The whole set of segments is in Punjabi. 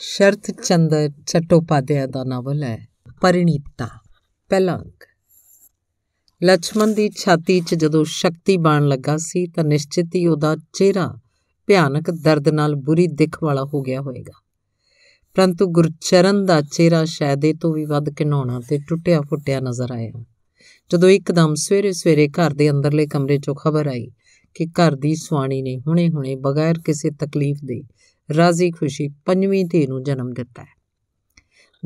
ਸ਼ਰਤ ਚੰਦਰ ਚਟੋਪਾਧਿਆ ਦਾ ਨਾਵਲ ਹੈ, ਪਰਿਣੀਤਾ ਪਹਿਲਾ ਅੰਕ ਲక్ష్మణ ਦੀ ਛਾਤੀ 'ਚ ਜਦੋਂ ਸ਼ਕਤੀ ਬਾਣ ਲੱਗਾ ਸੀ, ਤਾਂ ਨਿਸ਼ਚਿਤ ਹੀ ਉਹਦਾ ਚਿਹਰਾ ਭਿਆਨਕ ਦਰਦ ਨਾਲ ਬੁਰੀ ਦਿੱਖ ਵਾਲਾ ਹੋ ਗਿਆ ਹੋਵੇਗਾ। ਪਰੰਤੂ ਗੁਰਚਰਨ ਦਾ ਚਿਹਰਾ ਸ਼ਾਇਦ ਇਹ ਤੋਂ ਵੀ ਵੱਧ ਘਿਨਾਉਣਾ ਤੇ ਟੁੱਟਿਆ ਫੁੱਟਿਆ ਨਜ਼ਰ ਆਇਆ। ਜਦੋਂ ਇੱਕਦਮ ਸਵੇਰੇ ਸਵੇਰੇ ਘਰ ਦੇ ਅੰਦਰਲੇ ਕਮਰੇ 'ਚੋਂ ਖਬਰ ਆਈ ਕਿ ਘਰ ਦੀ ਸੁਆਣੀ ਨੇ ਹੁਣੇ-ਹੁਣੇ ਬਗੈਰ ਕਿਸੇ ਤਕਲੀਫ ਦੇ ਰਾਜ਼ੀ ਖੁਸ਼ੀ ਪੰਜਵੀਂ ਧੀ ਨੂੰ ਜਨਮ ਦਿੱਤਾ ਹੈ।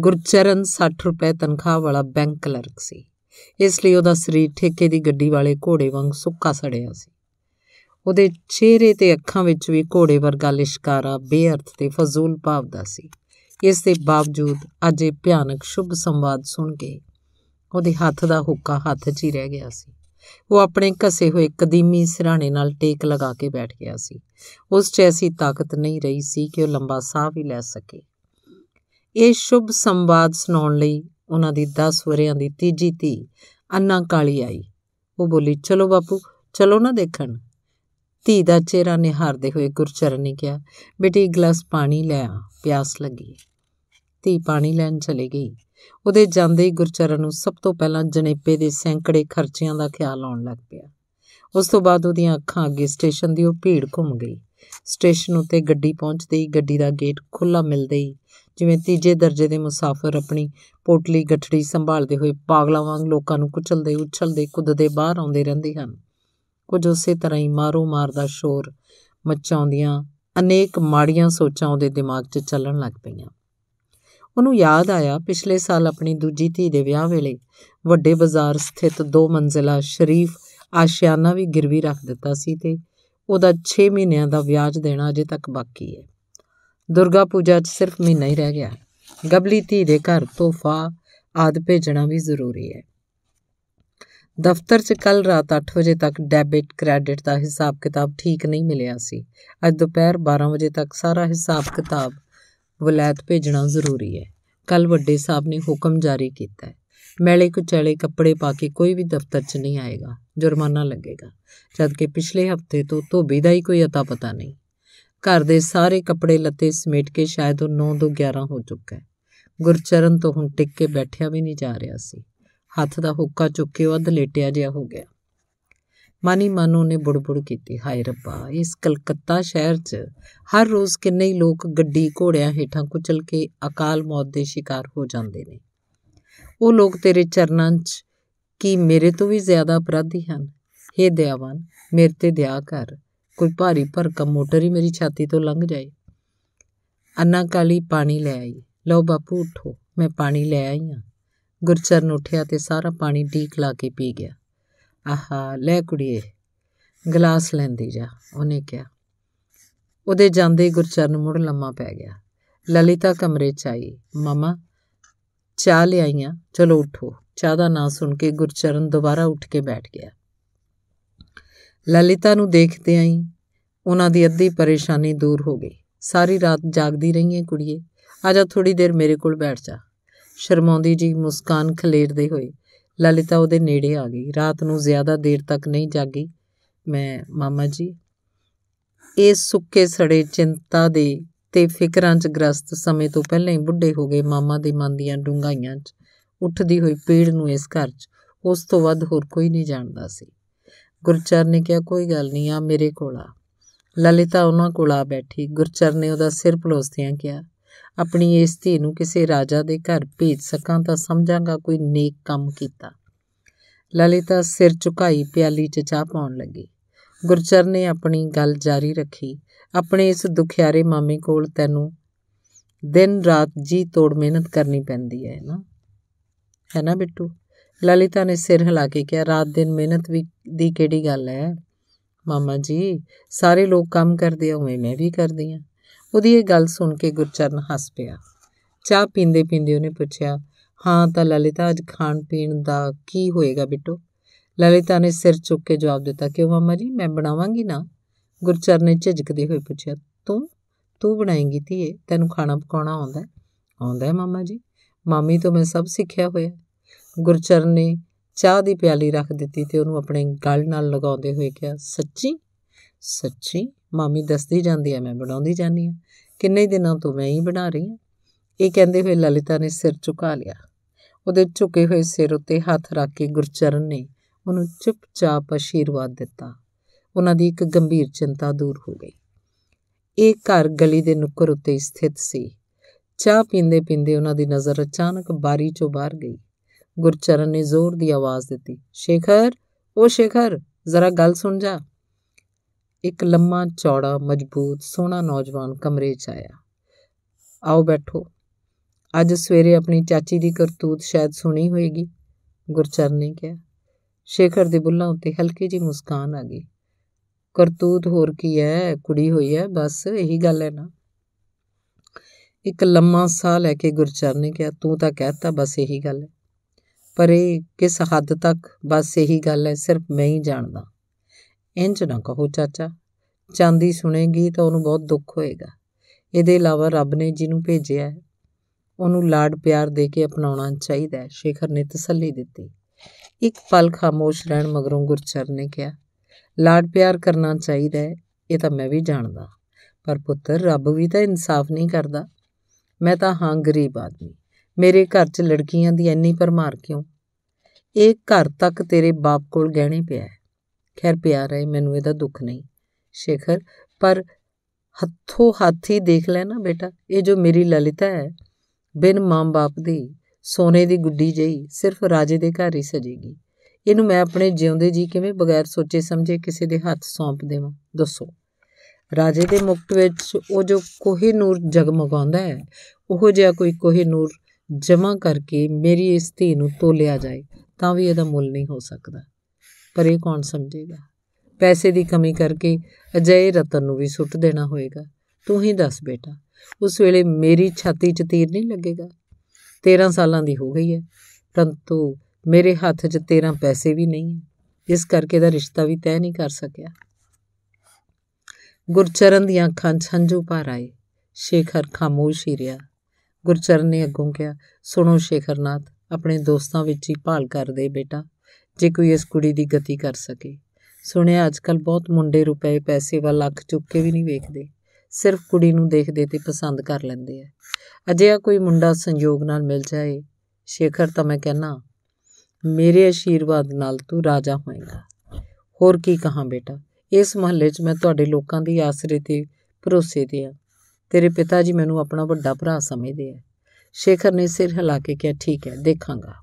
ਗੁਰਚਰਨ 60 ਰੁਪਏ ਤਨਖਾਹ ਵਾਲਾ ਬੈਂਕ ਕਲਰਕ ਸੀ। ਇਸ ਲਈ ਉਹਦਾ ਸਰੀਰ ਠੇਕੇ ਦੀ ਗੱਡੀ ਵਾਲੇ ਘੋੜੇ ਵਾਂਗ ਸੁੱਕਾ ਸੜਿਆ ਸੀ। ਉਹਦੇ ਚਿਹਰੇ ਤੇ ਅੱਖਾਂ ਵਿੱਚ ਵੀ ਘੋੜੇ ਵਰਗਾ ਲਿਸ਼ਕਾਰਾ ਬੇਅਰਥ ਤੇ ਫਜ਼ੂਲ ਭਾਵਦਾ ਸੀ। ਇਸ ਦੇ ਬਾਵਜੂਦ ਅੱਜ ਇਹ ਭਿਆਨਕ ਸ਼ੁਭ ਸੰਵਾਦ ਸੁਣ ਕੇ ਉਹਦੇ ਹੱਥ ਦਾ ਹੁੱਕਾ ਹੱਥ 'ਚ ਹੀ ਰਹਿ ਗਿਆ ਸੀ। ਉਹ ਆਪਣੇ ਘਸੇ ਹੋਏ ਕਦੀਮੀ ਸਿਰਾਣੇ ਨਾਲ ਟੇਕ ਲਗਾ ਕੇ ਬੈਠ ਗਿਆ ਸੀ। ਉਸ 'ਚ ਐਸੀ ਤਾਕਤ ਨਹੀਂ ਰਹੀ ਸੀ ਕਿ ਉਹ ਲੰਬਾ ਸਾਹ ਵੀ ਲੈ ਸਕੇ। ਇਹ ਸ਼ੁਭ ਸੰਵਾਦ ਸੁਣਾਉਣ ਲਈ ਉਹਨਾਂ ਦੀ 10 ਵਰਿਆਂ ਦੀ ਤੀਜੀ ਧੀ ਅੰਨਾ ਕਾਲੀ ਆਈ। ਉਹ ਬੋਲੀ, ਚਲੋ ਬਾਪੂ, ਚਲੋ ਨਾ ਦੇਖਣ। ਧੀ ਦਾ ਚਿਹਰਾ ਨਿਹਾਰਦੇ ਹੋਏ ਗੁਰਚਰਨ ਨੇ ਕਿਹਾ, ਬੇਟੀ, ਇੱਕ ਗਲਾਸ ਪਾਣੀ ਲੈ ਆ। ਪਿਆਸ ਲੱਗੀ। ਧੀ ਪਾਣੀ ਲੈਣ ਚਲੀ ਗਈ। ਉਹਦੇ ਜਾਂਦੇ ਹੀ ਗੁਰਚਰਨ ਨੂੰ ਸਭ ਤੋਂ ਪਹਿਲਾਂ ਜਣੇਪੇ ਦੇ ਸੈਂਕੜੇ ਖਰਚਿਆਂ ਦਾ ਖਿਆਲ ਆਉਣ ਲੱਗ ਪਿਆ। ਉਸ ਤੋਂ ਬਾਅਦ ਉਹਦੀਆਂ ਅੱਖਾਂ ਅੱਗੇ ਸਟੇਸ਼ਨ ਦੀ ਉਹ ਭੀੜ ਘੁੰਮ ਗਈ। ਸਟੇਸ਼ਨ ਉੱਤੇ ਗੱਡੀ ਪਹੁੰਚਦੇ ਹੀ ਗੱਡੀ ਦਾ ਗੇਟ ਖੁੱਲਾ ਮਿਲਦੇ ਹੀ ਜਿਵੇਂ ਤੀਜੇ ਦਰਜੇ ਦੇ ਮੁਸਾਫਰ ਆਪਣੀ ਪੋਟਲੀ ਗੱਠੜੀ ਸੰਭਾਲਦੇ ਹੋਏ ਪਾਗਲਾਂ ਵਾਂਗ ਲੋਕਾਂ ਨੂੰ ਕੁਚਲਦੇ ਉਛਲਦੇ ਕੁੱਦਦੇ ਬਾਹਰ ਆਉਂਦੇ ਰਹਿੰਦੇ ਹਨ। ਕੁਝ ਉਸੇ ਤਰ੍ਹਾਂ ਹੀ ਮਾਰੋ ਮਾਰ ਦਾ ਸ਼ੋਰ ਮਚਾਉਂਦੀਆਂ ਅਨੇਕ ਮਾੜੀਆਂ ਸੋਚਾਂ ਉਹਦੇ ਦਿਮਾਗ 'ਚ ਚੱਲਣ ਲੱਗ ਪਈਆਂ। ਉਹਨੂੰ ਯਾਦ ਆਇਆ ਪਿਛਲੇ ਸਾਲ ਆਪਣੀ ਦੂਜੀ ਧੀ ਦੇ ਵਿਆਹ ਵੇਲੇ ਵੱਡੇ ਬਾਜ਼ਾਰ ਸਥਿਤ ਦੋ ਮੰਜ਼ਿਲਾ ਸ਼ਰੀਫ ਆਸ਼ਿਆਨਾ ਵੀ ਗਿਰਵੀ ਰੱਖ ਦਿੱਤਾ ਸੀ ਤੇ ਉਹਦਾ 6 ਮਹੀਨਿਆਂ ਦਾ ਵਿਆਜ ਦੇਣਾ ਅਜੇ ਤੱਕ ਬਾਕੀ ਹੈ। ਦੁਰਗਾ ਪੂਜਾ 'ਚ ਸਿਰਫ ਮਹੀਨਾ ਹੀ ਰਹਿ ਗਿਆ ਗਬਲੀ ਧੀ ਦੇ ਘਰ ਤੋਹਫਾ ਆਦ ਭੇਜਣਾ ਵੀ ਜ਼ਰੂਰੀ ਹੈ। ਦਫ਼ਤਰ 'ਚ ਕੱਲ ਰਾਤ 8 ਵਜੇ ਤੱਕ ਡੈਬਿਟ ਕ੍ਰੈਡਿਟ ਦਾ ਹਿਸਾਬ ਕਿਤਾਬ ਠੀਕ ਨਹੀਂ ਮਿਲਿਆ ਸੀ। ਅੱਜ ਦੁਪਹਿਰ 12 ਵਜੇ ਤੱਕ ਸਾਰਾ ਹਿਸਾਬ ਕਿਤਾਬ ਵਲੈਤ ਭੇਜਣਾ ਜ਼ਰੂਰੀ ਹੈ। ਕੱਲ ਵੱਡੇ ਸਾਹਿਬ ਨੇ ਹੁਕਮ ਜਾਰੀ ਕੀਤਾ ਹੈ। ਮੈਲੇ ਕੁਚਲੇ ਕੱਪੜੇ ਪਾ ਕੇ ਕੋਈ ਵੀ ਦਫ਼ਤਰ 'ਚ ਨਹੀਂ ਆਏਗਾ, ਜੁਰਮਾਨਾ ਲੱਗੇਗਾ। ਜਦਕਿ ਪਿਛਲੇ ਹਫ਼ਤੇ ਤੋਂ ਧੋਬੀ ਦਾ ਹੀ ਕੋਈ ਅਤਾ ਪਤਾ ਨਹੀਂ। ਘਰ ਦੇ ਸਾਰੇ ਕੱਪੜੇ ਲੱਤੇ ਸਮੇਟ ਕੇ ਸ਼ਾਇਦ ਉਹ 9 ਤੋਂ 11 ਹੋ ਚੁੱਕਾ ਹੈ। ਗੁਰਚਰਨ ਤੋਂ ਹੁਣ ਟਿਕ ਕੇ ਬੈਠਿਆ ਵੀ ਨਹੀਂ ਜਾ ਰਿਹਾ ਸੀ। ਹੱਥ ਦਾ ਹੁੱਕਾ ਚੁੱਕ ਕੇ ਉਹ ਅੱਧ ਲੇਟਿਆ ਜਿਹਾ ਹੋ ਗਿਆ। ਮਾਨੀ ਮਾਨੂ ਨੇ ਬੁੜਬੁੜ ਕੀਤੀ। ਹਾਏ ਰੱਬਾ, ਇਸ ਕਲਕੱਤਾ ਸ਼ਹਿਰ 'ਚ ਹਰ ਰੋਜ਼ ਕਿੰਨੇ ਹੀ ਲੋਕ ਗੱਡੀ ਘੋੜਿਆਂ ਹੇਠਾਂ ਕੁਚਲ ਕੇ ਅਕਾਲ ਮੌਤ ਦੇ ਸ਼ਿਕਾਰ ਹੋ ਜਾਂਦੇ ਨੇ। ਉਹ ਲੋਕ ਤੇਰੇ ਚਰਨਾਂ 'ਚ ਕੀ ਮੇਰੇ ਤੋਂ ਵੀ ਜ਼ਿਆਦਾ ਅਪਰਾਧੀ ਹਨ? हे ਦਇਆਵਾਨ, ਮੇਰੇ ਤੇ ਦਇਆ ਕਰ। ਕੋਈ ਭਾਰੀ ਭਰਕਮ ਮੋਟਰ ਹੀ ਮੇਰੀ ਛਾਤੀ ਤੋਂ ਲੰਘ ਜਾਏ। ਅੰਨਾ ਕਾਲੀ ਪਾਣੀ ਲੈ ਆਈ। ਲਓ ਬਾਪੂ, ਉਠੋ। ਮੈਂ ਪਾਣੀ ਲੈ ਆਈ ਹਾਂ ਗੁਰਚਰਨ ਉੱਠਿਆ ਤੇ ਸਾਰਾ ਪਾਣੀ ਢੀਕ ਲਾ ਕੇ ਪੀ ਗਿਆ। ਆਹਾ, ਲੈ ਕੁੜੀਏ, ਗਲਾਸ ਲੈਂਦੀ ਜਾ, ਉਹਨੇ ਕਿਹਾ। ਉਹਦੇ ਜਾਂਦੇ ਗੁਰਚਰਨ ਮੁੜ ਲੰਮਾ ਪੈ ਗਿਆ। ਲਲਿਤਾ ਕਮਰੇ 'ਚ ਆਈ, ਮਮਾ, ਚਾਹ ਲਿਆਈਆਂ, ਚਲੋ ਉਠੋ। ਚਾਹ ਦਾ ਨਾਂ ਸੁਣ ਕੇ ਗੁਰਚਰਨ ਦੁਬਾਰਾ ਉੱਠ ਕੇ ਬੈਠ ਗਿਆ। ਲਲਿਤਾ ਨੂੰ ਦੇਖਦੇ ਆਈ ਉਹਨਾਂ ਦੀ ਅੱਧੀ ਪਰੇਸ਼ਾਨੀ ਦੂਰ ਹੋ ਗਈ। ਸਾਰੀ ਰਾਤ ਜਾਗਦੀ ਰਹੀ ਹੈ ਕੁੜੀਏ ਆਜਾ ਥੋੜੀ ਦੇਰ ਮੇਰੇ ਕੋਲ ਬੈਠ ਜਾ। ਸ਼ਰਮਾਉਂਦੀ ਜੀ ਮੁਸਕਾਨ ਖਲੇਰਦੇ ਹੋਏ ਲਲਿਤਾ ਉਹਦੇ ਨੇੜੇ ਆ ਗਈ। ਰਾਤ ਨੂੰ ਜ਼ਿਆਦਾ ਦੇਰ ਤੱਕ ਨਹੀਂ ਜਾਗੀ। ਮੈਂ, ਮਾਮਾ ਜੀ, ਇਹ ਸੁੱਕੇ ਸੜੇ ਚਿੰਤਾ ਦੇ ਤੇ ਫਿਕਰਾਂ 'ਚ ਗ੍ਰਸਤ ਸਮੇਂ ਤੋਂ ਪਹਿਲਾਂ ਹੀ ਬੁੱਢੇ ਹੋ ਗਏ ਮਾਮਾ ਦੇ ਮਨ ਦੀਆਂ ਡੂੰਘਾਈਆਂ 'ਚ। ਉੱਠਦੀ ਹੋਈ ਪੀੜ ਨੂੰ ਇਸ ਘਰ 'ਚ, ਉਸ ਤੋਂ ਵੱਧ ਹੋਰ ਕੋਈ ਨਹੀਂ ਜਾਣਦਾ ਸੀ। ਗੁਰਚਰ ਨੇ ਕਿਹਾ, ਕੋਈ ਗੱਲ ਨਹੀਂ, ਆ ਮੇਰੇ ਕੋਲ ਆ। ਲਲਿਤਾ ਉਹਨਾਂ ਕੋਲ ਆ ਬੈਠੀ। ਗੁਰਚਰ ਨੇ ਉਹਦਾ ਸਿਰ ਪਲੋਸਦਿਆਂ ਕਿਹਾ ਆਪਣੀ ਇਸ ਧੀ ਨੂੰ ਕਿਸੇ ਰਾਜਾ ਦੇ ਘਰ ਭੇਜ ਸਕਾਂ ਤਾਂ ਸਮਝਾਂਗਾ ਕੋਈ ਨੇਕ ਕੰਮ ਕੀਤਾ। ਲਲਿਤਾ ਸਿਰ ਝੁਕਾਈ ਪਿਆਲੀ 'ਚ ਚਾਹ ਪਾਉਣ ਲੱਗੀ। ਗੁਰਚਰ ਨੇ ਆਪਣੀ ਗੱਲ ਜਾਰੀ ਰੱਖੀ। ਆਪਣੇ ਇਸ ਦੁਖਿਆਰੇ ਮਾਮੇ ਕੋਲ ਤੈਨੂੰ ਦਿਨ ਰਾਤ ਜੀ ਤੋੜ ਮਿਹਨਤ ਕਰਨੀ ਪੈਂਦੀ ਹੈ ਨਾ? ਹੈ ਨਾ ਬਿੱਟੂ? ਲਲਿਤਾ ਨੇ ਸਿਰ ਹਿਲਾ ਕੇ ਕਿਹਾ, ਰਾਤ ਦਿਨ ਮਿਹਨਤ ਵੀ ਦੀ ਕਿਹੜੀ ਗੱਲ ਹੈ? ਮਾਮਾ ਜੀ, ਸਾਰੇ ਲੋਕ ਕੰਮ ਕਰਦੇ ਆ, ਉਵੇਂ ਮੈਂ ਵੀ ਕਰਦੀ ਆ ਉਹਦੀ ਇਹ ਗੱਲ ਸੁਣ ਕੇ ਗੁਰਚਰਨ ਹੱਸ ਪਿਆ। ਚਾਹ ਪੀਂਦੇ ਪੀਂਦੇ ਉਹਨੇ ਪੁੱਛਿਆ, ਹਾਂ ਤਾਂ ਲਲਿਤਾ, ਅੱਜ ਖਾਣ ਪੀਣ ਦਾ ਕੀ ਹੋਏਗਾ ਬਿੱਟੂ? ਲਲਿਤਾ ਨੇ ਸਿਰ ਚੁੱਕ ਕੇ ਜਵਾਬ ਦਿੱਤਾ, ਕਿਉਂ ਮਾਮਾ ਜੀ, ਮੈਂ ਬਣਾਵਾਂਗੀ ਨਾ? ਗੁਰਚਰਨ ਨੇ ਝਿਜਕਦੇ ਹੋਏ ਪੁੱਛਿਆ, ਤੂੰ? ਤੂੰ ਬਣਾਏਂਗੀ ਧੀਏ? ਤੈਨੂੰ ਖਾਣਾ ਪਕਾਉਣਾ ਆਉਂਦਾ ਹੈ? ਆਉਂਦਾ ਹੈ ਮਾਮਾ ਜੀ। ਮਾਮੀ ਤੋਂ ਮੈਂ ਸਭ ਸਿੱਖਿਆ ਹੋਇਆ ਗੁਰਚਰਨ ਨੇ ਚਾਹ ਦੀ ਪਿਆਲੀ ਰੱਖ ਦਿੱਤੀ ਤੇ ਉਹਨੂੰ ਆਪਣੇ ਗਲ ਨਾਲ ਲਗਾਉਂਦੇ ਹੋਏ ਕਿਹਾ, ਸੱਚੀ? ਸੱਚੀ? ਮਾਮੀ ਦੱਸਦੀ ਜਾਂਦੀ ਹੈ ਮੈਂ ਬਣਾਉਂਦੀ ਜਾਂਦੀ ਹਾਂ ਕਿੰਨੇ ਦਿਨਾਂ ਤੋਂ ਮੈਂ ਹੀ ਬਣਾ ਰਹੀ ਹਾਂ ਇਹ ਕਹਿੰਦੇ ਹੋਏ ਲਲਿਤਾ ਨੇ ਸਿਰ ਝੁਕਾ ਲਿਆ। ਉਹਦੇ ਝੁਕੇ ਹੋਏ ਸਿਰ ਉੱਤੇ ਹੱਥ ਰੱਖ ਕੇ ਗੁਰਚਰਨ ਨੇ ਉਹਨੂੰ ਚੁੱਪਚਾਪ ਅਸ਼ੀਰਵਾਦ ਦਿੱਤਾ। ਉਹਨਾਂ ਦੀ ਇੱਕ ਗੰਭੀਰ ਚਿੰਤਾ ਦੂਰ ਹੋ ਗਈ। ਇਹ ਘਰ ਗਲੀ ਦੇ ਨੁੱਕਰ ਉੱਤੇ ਸਥਿਤ ਸੀ। ਚਾਹ ਪੀਂਦੇ ਪੀਂਦੇ ਉਹਨਾਂ ਦੀ ਨਜ਼ਰ ਅਚਾਨਕ ਬਾਰੀ ਚੋਂ ਬਾਹਰ ਗਈ। ਗੁਰਚਰਨ ਨੇ ਜ਼ੋਰ ਦੀ ਆਵਾਜ਼ ਦਿੱਤੀ, ਸ਼ੇਖਰ ਉਹ ਸ਼ੇਖਰ, ਜ਼ਰਾ ਗੱਲ ਸੁਣ ਜਾ। ਇੱਕ ਲੰਮਾ, ਚੌੜਾ, ਮਜ਼ਬੂਤ, ਸੋਹਣਾ ਨੌਜਵਾਨ ਕਮਰੇ 'ਚ ਆਇਆ। ਆਓ ਬੈਠੋ। ਅੱਜ ਸਵੇਰੇ ਆਪਣੀ ਚਾਚੀ ਦੀ ਕਰਤੂਤ ਸ਼ਾਇਦ ਸੁਣੀ ਹੋਏਗੀ, ਗੁਰਚਰਨ ਨੇ ਕਿਹਾ। ਸ਼ੇਖਰ ਦੇ ਬੁੱਲਾਂ ਉੱਤੇ ਹਲਕੀ ਜੀ ਮੁਸਕਾਨ ਆ ਗਈ। ਕਰਤੂਤ ਹੋਰ ਕੀ ਹੈ ਕੁੜੀ ਹੋਈ ਹੈ ਬਸ ਇਹੀ ਗੱਲ ਹੈ ਨਾ। ਇੱਕ ਲੰਮਾ ਸਾਹ ਲੈ ਕੇ ਗੁਰਚਰਨ ਨੇ ਕਿਹਾ, ਤੂੰ ਤਾਂ ਕਹਿਤਾ ਬਸ ਇਹੀ ਗੱਲ ਹੈ ਪਰ ਇਹ ਕਿਸ ਹੱਦ ਤੱਕ ਬਸ ਇਹੀ ਗੱਲ ਹੈ ਸਿਰਫ ਮੈਂ ਹੀ ਜਾਣਦਾ। ਇੰਜ ਨਾ ਕਹੋ, ਚਾਚਾ। ਚਾਂਦੀ ਸੁਣੇਗੀ ਤਾਂ ਉਹਨੂੰ ਬਹੁਤ ਦੁੱਖ ਹੋਏਗਾ। ਇਹਦੇ ਇਲਾਵਾ ਰੱਬ ਨੇ ਜਿਹਨੂੰ ਭੇਜਿਆ ਹੈ, ਉਹਨੂੰ ਲਾਡ ਪਿਆਰ ਦੇ ਕੇ ਅਪਣਾਉਣਾ ਚਾਹੀਦਾ ਹੈ। ਸ਼ੇਖਰ ਨੇ ਤਸੱਲੀ ਦਿੱਤੀ। ਇੱਕ ਪਲ ਖਾਮੋਸ਼ ਰਹਿਣ ਮਗਰੋਂ ਗੁਰਚਰਨ ਨੇ ਕਿਹਾ, ਲਾਡ ਪਿਆਰ ਕਰਨਾ ਚਾਹੀਦਾ ਹੈ, ਇਹ ਤਾਂ ਮੈਂ ਵੀ ਜਾਣਦਾ। ਪਰ ਪੁੱਤਰ, ਰੱਬ ਵੀ ਤਾਂ ਇਨਸਾਫ ਨਹੀਂ ਕਰਦਾ। ਮੈਂ ਤਾਂ ਹਾਂ ਗਰੀਬ ਆਦਮੀ। ਮੇਰੇ ਘਰ 'ਚ ਲੜਕੀਆਂ ਦੀ ਇੰਨੀ ਪਰਮਾਰ ਕਿਉਂ? ਇਹ ਘਰ ਤੱਕ ਤੇਰੇ ਬਾਪ ਕੋਲ ਗਹਿਣੇ ਪਿਆ ਹੈ। ਖੈਰ ਪਿਆਰ ਹੈ, ਮੈਨੂੰ ਇਹਦਾ ਦੁੱਖ ਨਹੀਂ। ਸ਼ੇਖਰ, ਪਰ ਹੱਥੋਂ ਹੱਥੀ ਦੇਖ ਲੈ ਨਾ ਬੇਟਾ, ਇਹ ਜੋ ਮੇਰੀ ਲਲਿਤਾ ਹੈ, ਬਿਨ ਮਾਂ-ਬਾਪ ਦੀ, ਸੋਨੇ ਦੀ ਗੁੱਡੀ ਜਈ ਸਿਰਫ ਰਾਜੇ ਦੇ ਘਰ ਹੀ ਸਜੇਗੀ। ਇਹਨੂੰ ਮੈਂ ਆਪਣੇ ਜਿਉਂਦੇ ਜੀ ਕਿਵੇਂ ਬਗੈਰ ਸੋਚੇ ਸਮਝੇ ਕਿਸੇ ਦੇ ਹੱਥ ਸੌਂਪ ਦੇਵਾਂ? ਦੱਸੋ। ਰਾਜੇ ਦੇ ਮੁਕਟ ਵਿੱਚ ਉਹ ਜੋ ਕੋਹੇ ਨੂਰ ਜਗਮਗਾਉਂਦਾ ਹੈ, ਉਹ ਜਿਹਾ ਕੋਈ ਕੋਹੇ ਨੂਰ ਜਮਾ ਕਰਕੇ ਮੇਰੀ ਇਸ ਧੀ ਨੂੰ ਤੋਲਿਆ ਜਾਏ, ਤਾਂ ਵੀ ਇਹਦਾ ਮੁੱਲ ਨਹੀਂ ਹੋ ਸਕਦਾ। ਪਰ ਇਹ ਕੌਣ ਸਮਝੇਗਾ? ਪੈਸੇ ਦੀ ਕਮੀ ਕਰਕੇ ਅਜੇ ਰਤਨ ਨੂੰ ਵੀ ਸੁੱਟ ਦੇਣਾ ਹੋਏਗਾ। ਤੂੰ ਹੀ ਦੱਸ ਬੇਟਾ, ਉਸ ਵੇਲੇ ਮੇਰੀ ਛਾਤੀ 'ਚ ਤੀਰ ਨਹੀਂ ਲੱਗੇਗਾ? 13 ਸਾਲਾਂ ਦੀ ਹੋ ਗਈ ਹੈ, ਪਰੰਤੂ ਮੇਰੇ ਹੱਥ 'ਚ 13 ਪੈਸੇ ਵੀ ਨਹੀਂ ਹੈ। ਇਸ ਕਰਕੇ ਦਾ ਰਿਸ਼ਤਾ ਵੀ ਤੈਅ ਨਹੀਂ ਕਰ ਸਕਿਆ। ਗੁਰਚਰਨ ਦੀਆਂ ਅੱਖਾਂ 'ਚ ਹੰਝੂ ਭਰ ਆਏ। ਸ਼ੇਖਰ ਖਾਮੋਸ਼ ਹੀ ਰਿਹਾ। ਗੁਰਚਰਨ ਨੇ ਅੱਗੋਂ ਕਿਹਾ, ਸੁਣੋ ਸ਼ੇਖਰਨਾਥ, ਆਪਣੇ ਦੋਸਤਾਂ ਵਿੱਚ ਹੀ ਭਾਲ ਕਰਦੇ ਬੇਟਾ। ਜੇ ਕੋਈ ਇਸ ਕੁੜੀ ਦੀ ਗਤੀ ਕਰ ਸਕੇ। ਸੁਣਿਆ ਅੱਜਕੱਲ ਬਹੁਤ ਮੁੰਡੇ ਰੁਪਏ, ਪੈਸੇ ਵੱਲ ਅੱਖ ਚੁੱਕ ਕੇ ਵੀ ਨਹੀਂ ਵੇਖਦੇ। ਸਿਰਫ ਕੁੜੀ ਨੂੰ ਦੇਖਦੇ ਤੇ ਪਸੰਦ ਕਰ ਲੈਂਦੇ ਆ। ਅਜਿਹਾ ਕੋਈ ਮੁੰਡਾ ਸੰਯੋਗ ਨਾਲ ਮਿਲ ਜਾਏ, ਸ਼ੇਖਰ ਤਾਂ ਮੈਂ ਕਹਿਣਾ, ਮੇਰੇ ਆਸ਼ੀਰਵਾਦ ਨਾਲ ਤੂੰ ਰਾਜਾ ਹੋਏਗਾ। ਹੋਰ ਕੀ ਕਹਾਂ ਬੇਟਾ? ਇਸ ਮਹੱਲੇ 'ਚ ਮੈਂ ਤੁਹਾਡੇ ਲੋਕਾਂ ਦੀ ਆਸਰੇ ਤੇ ਭਰੋਸੇ ਤੇ ਆ ਤੇਰੇ ਪਿਤਾ ਜੀ ਮੈਨੂੰ ਆਪਣਾ ਵੱਡਾ ਭਰਾ ਸਮਝਦੇ ਆ। ਸ਼ੇਖਰ ਨੇ ਸਿਰ ਹਿਲਾ ਕੇ ਕਿਹਾ, ਠੀਕ ਹੈ, ਦੇਖਾਂਗਾ।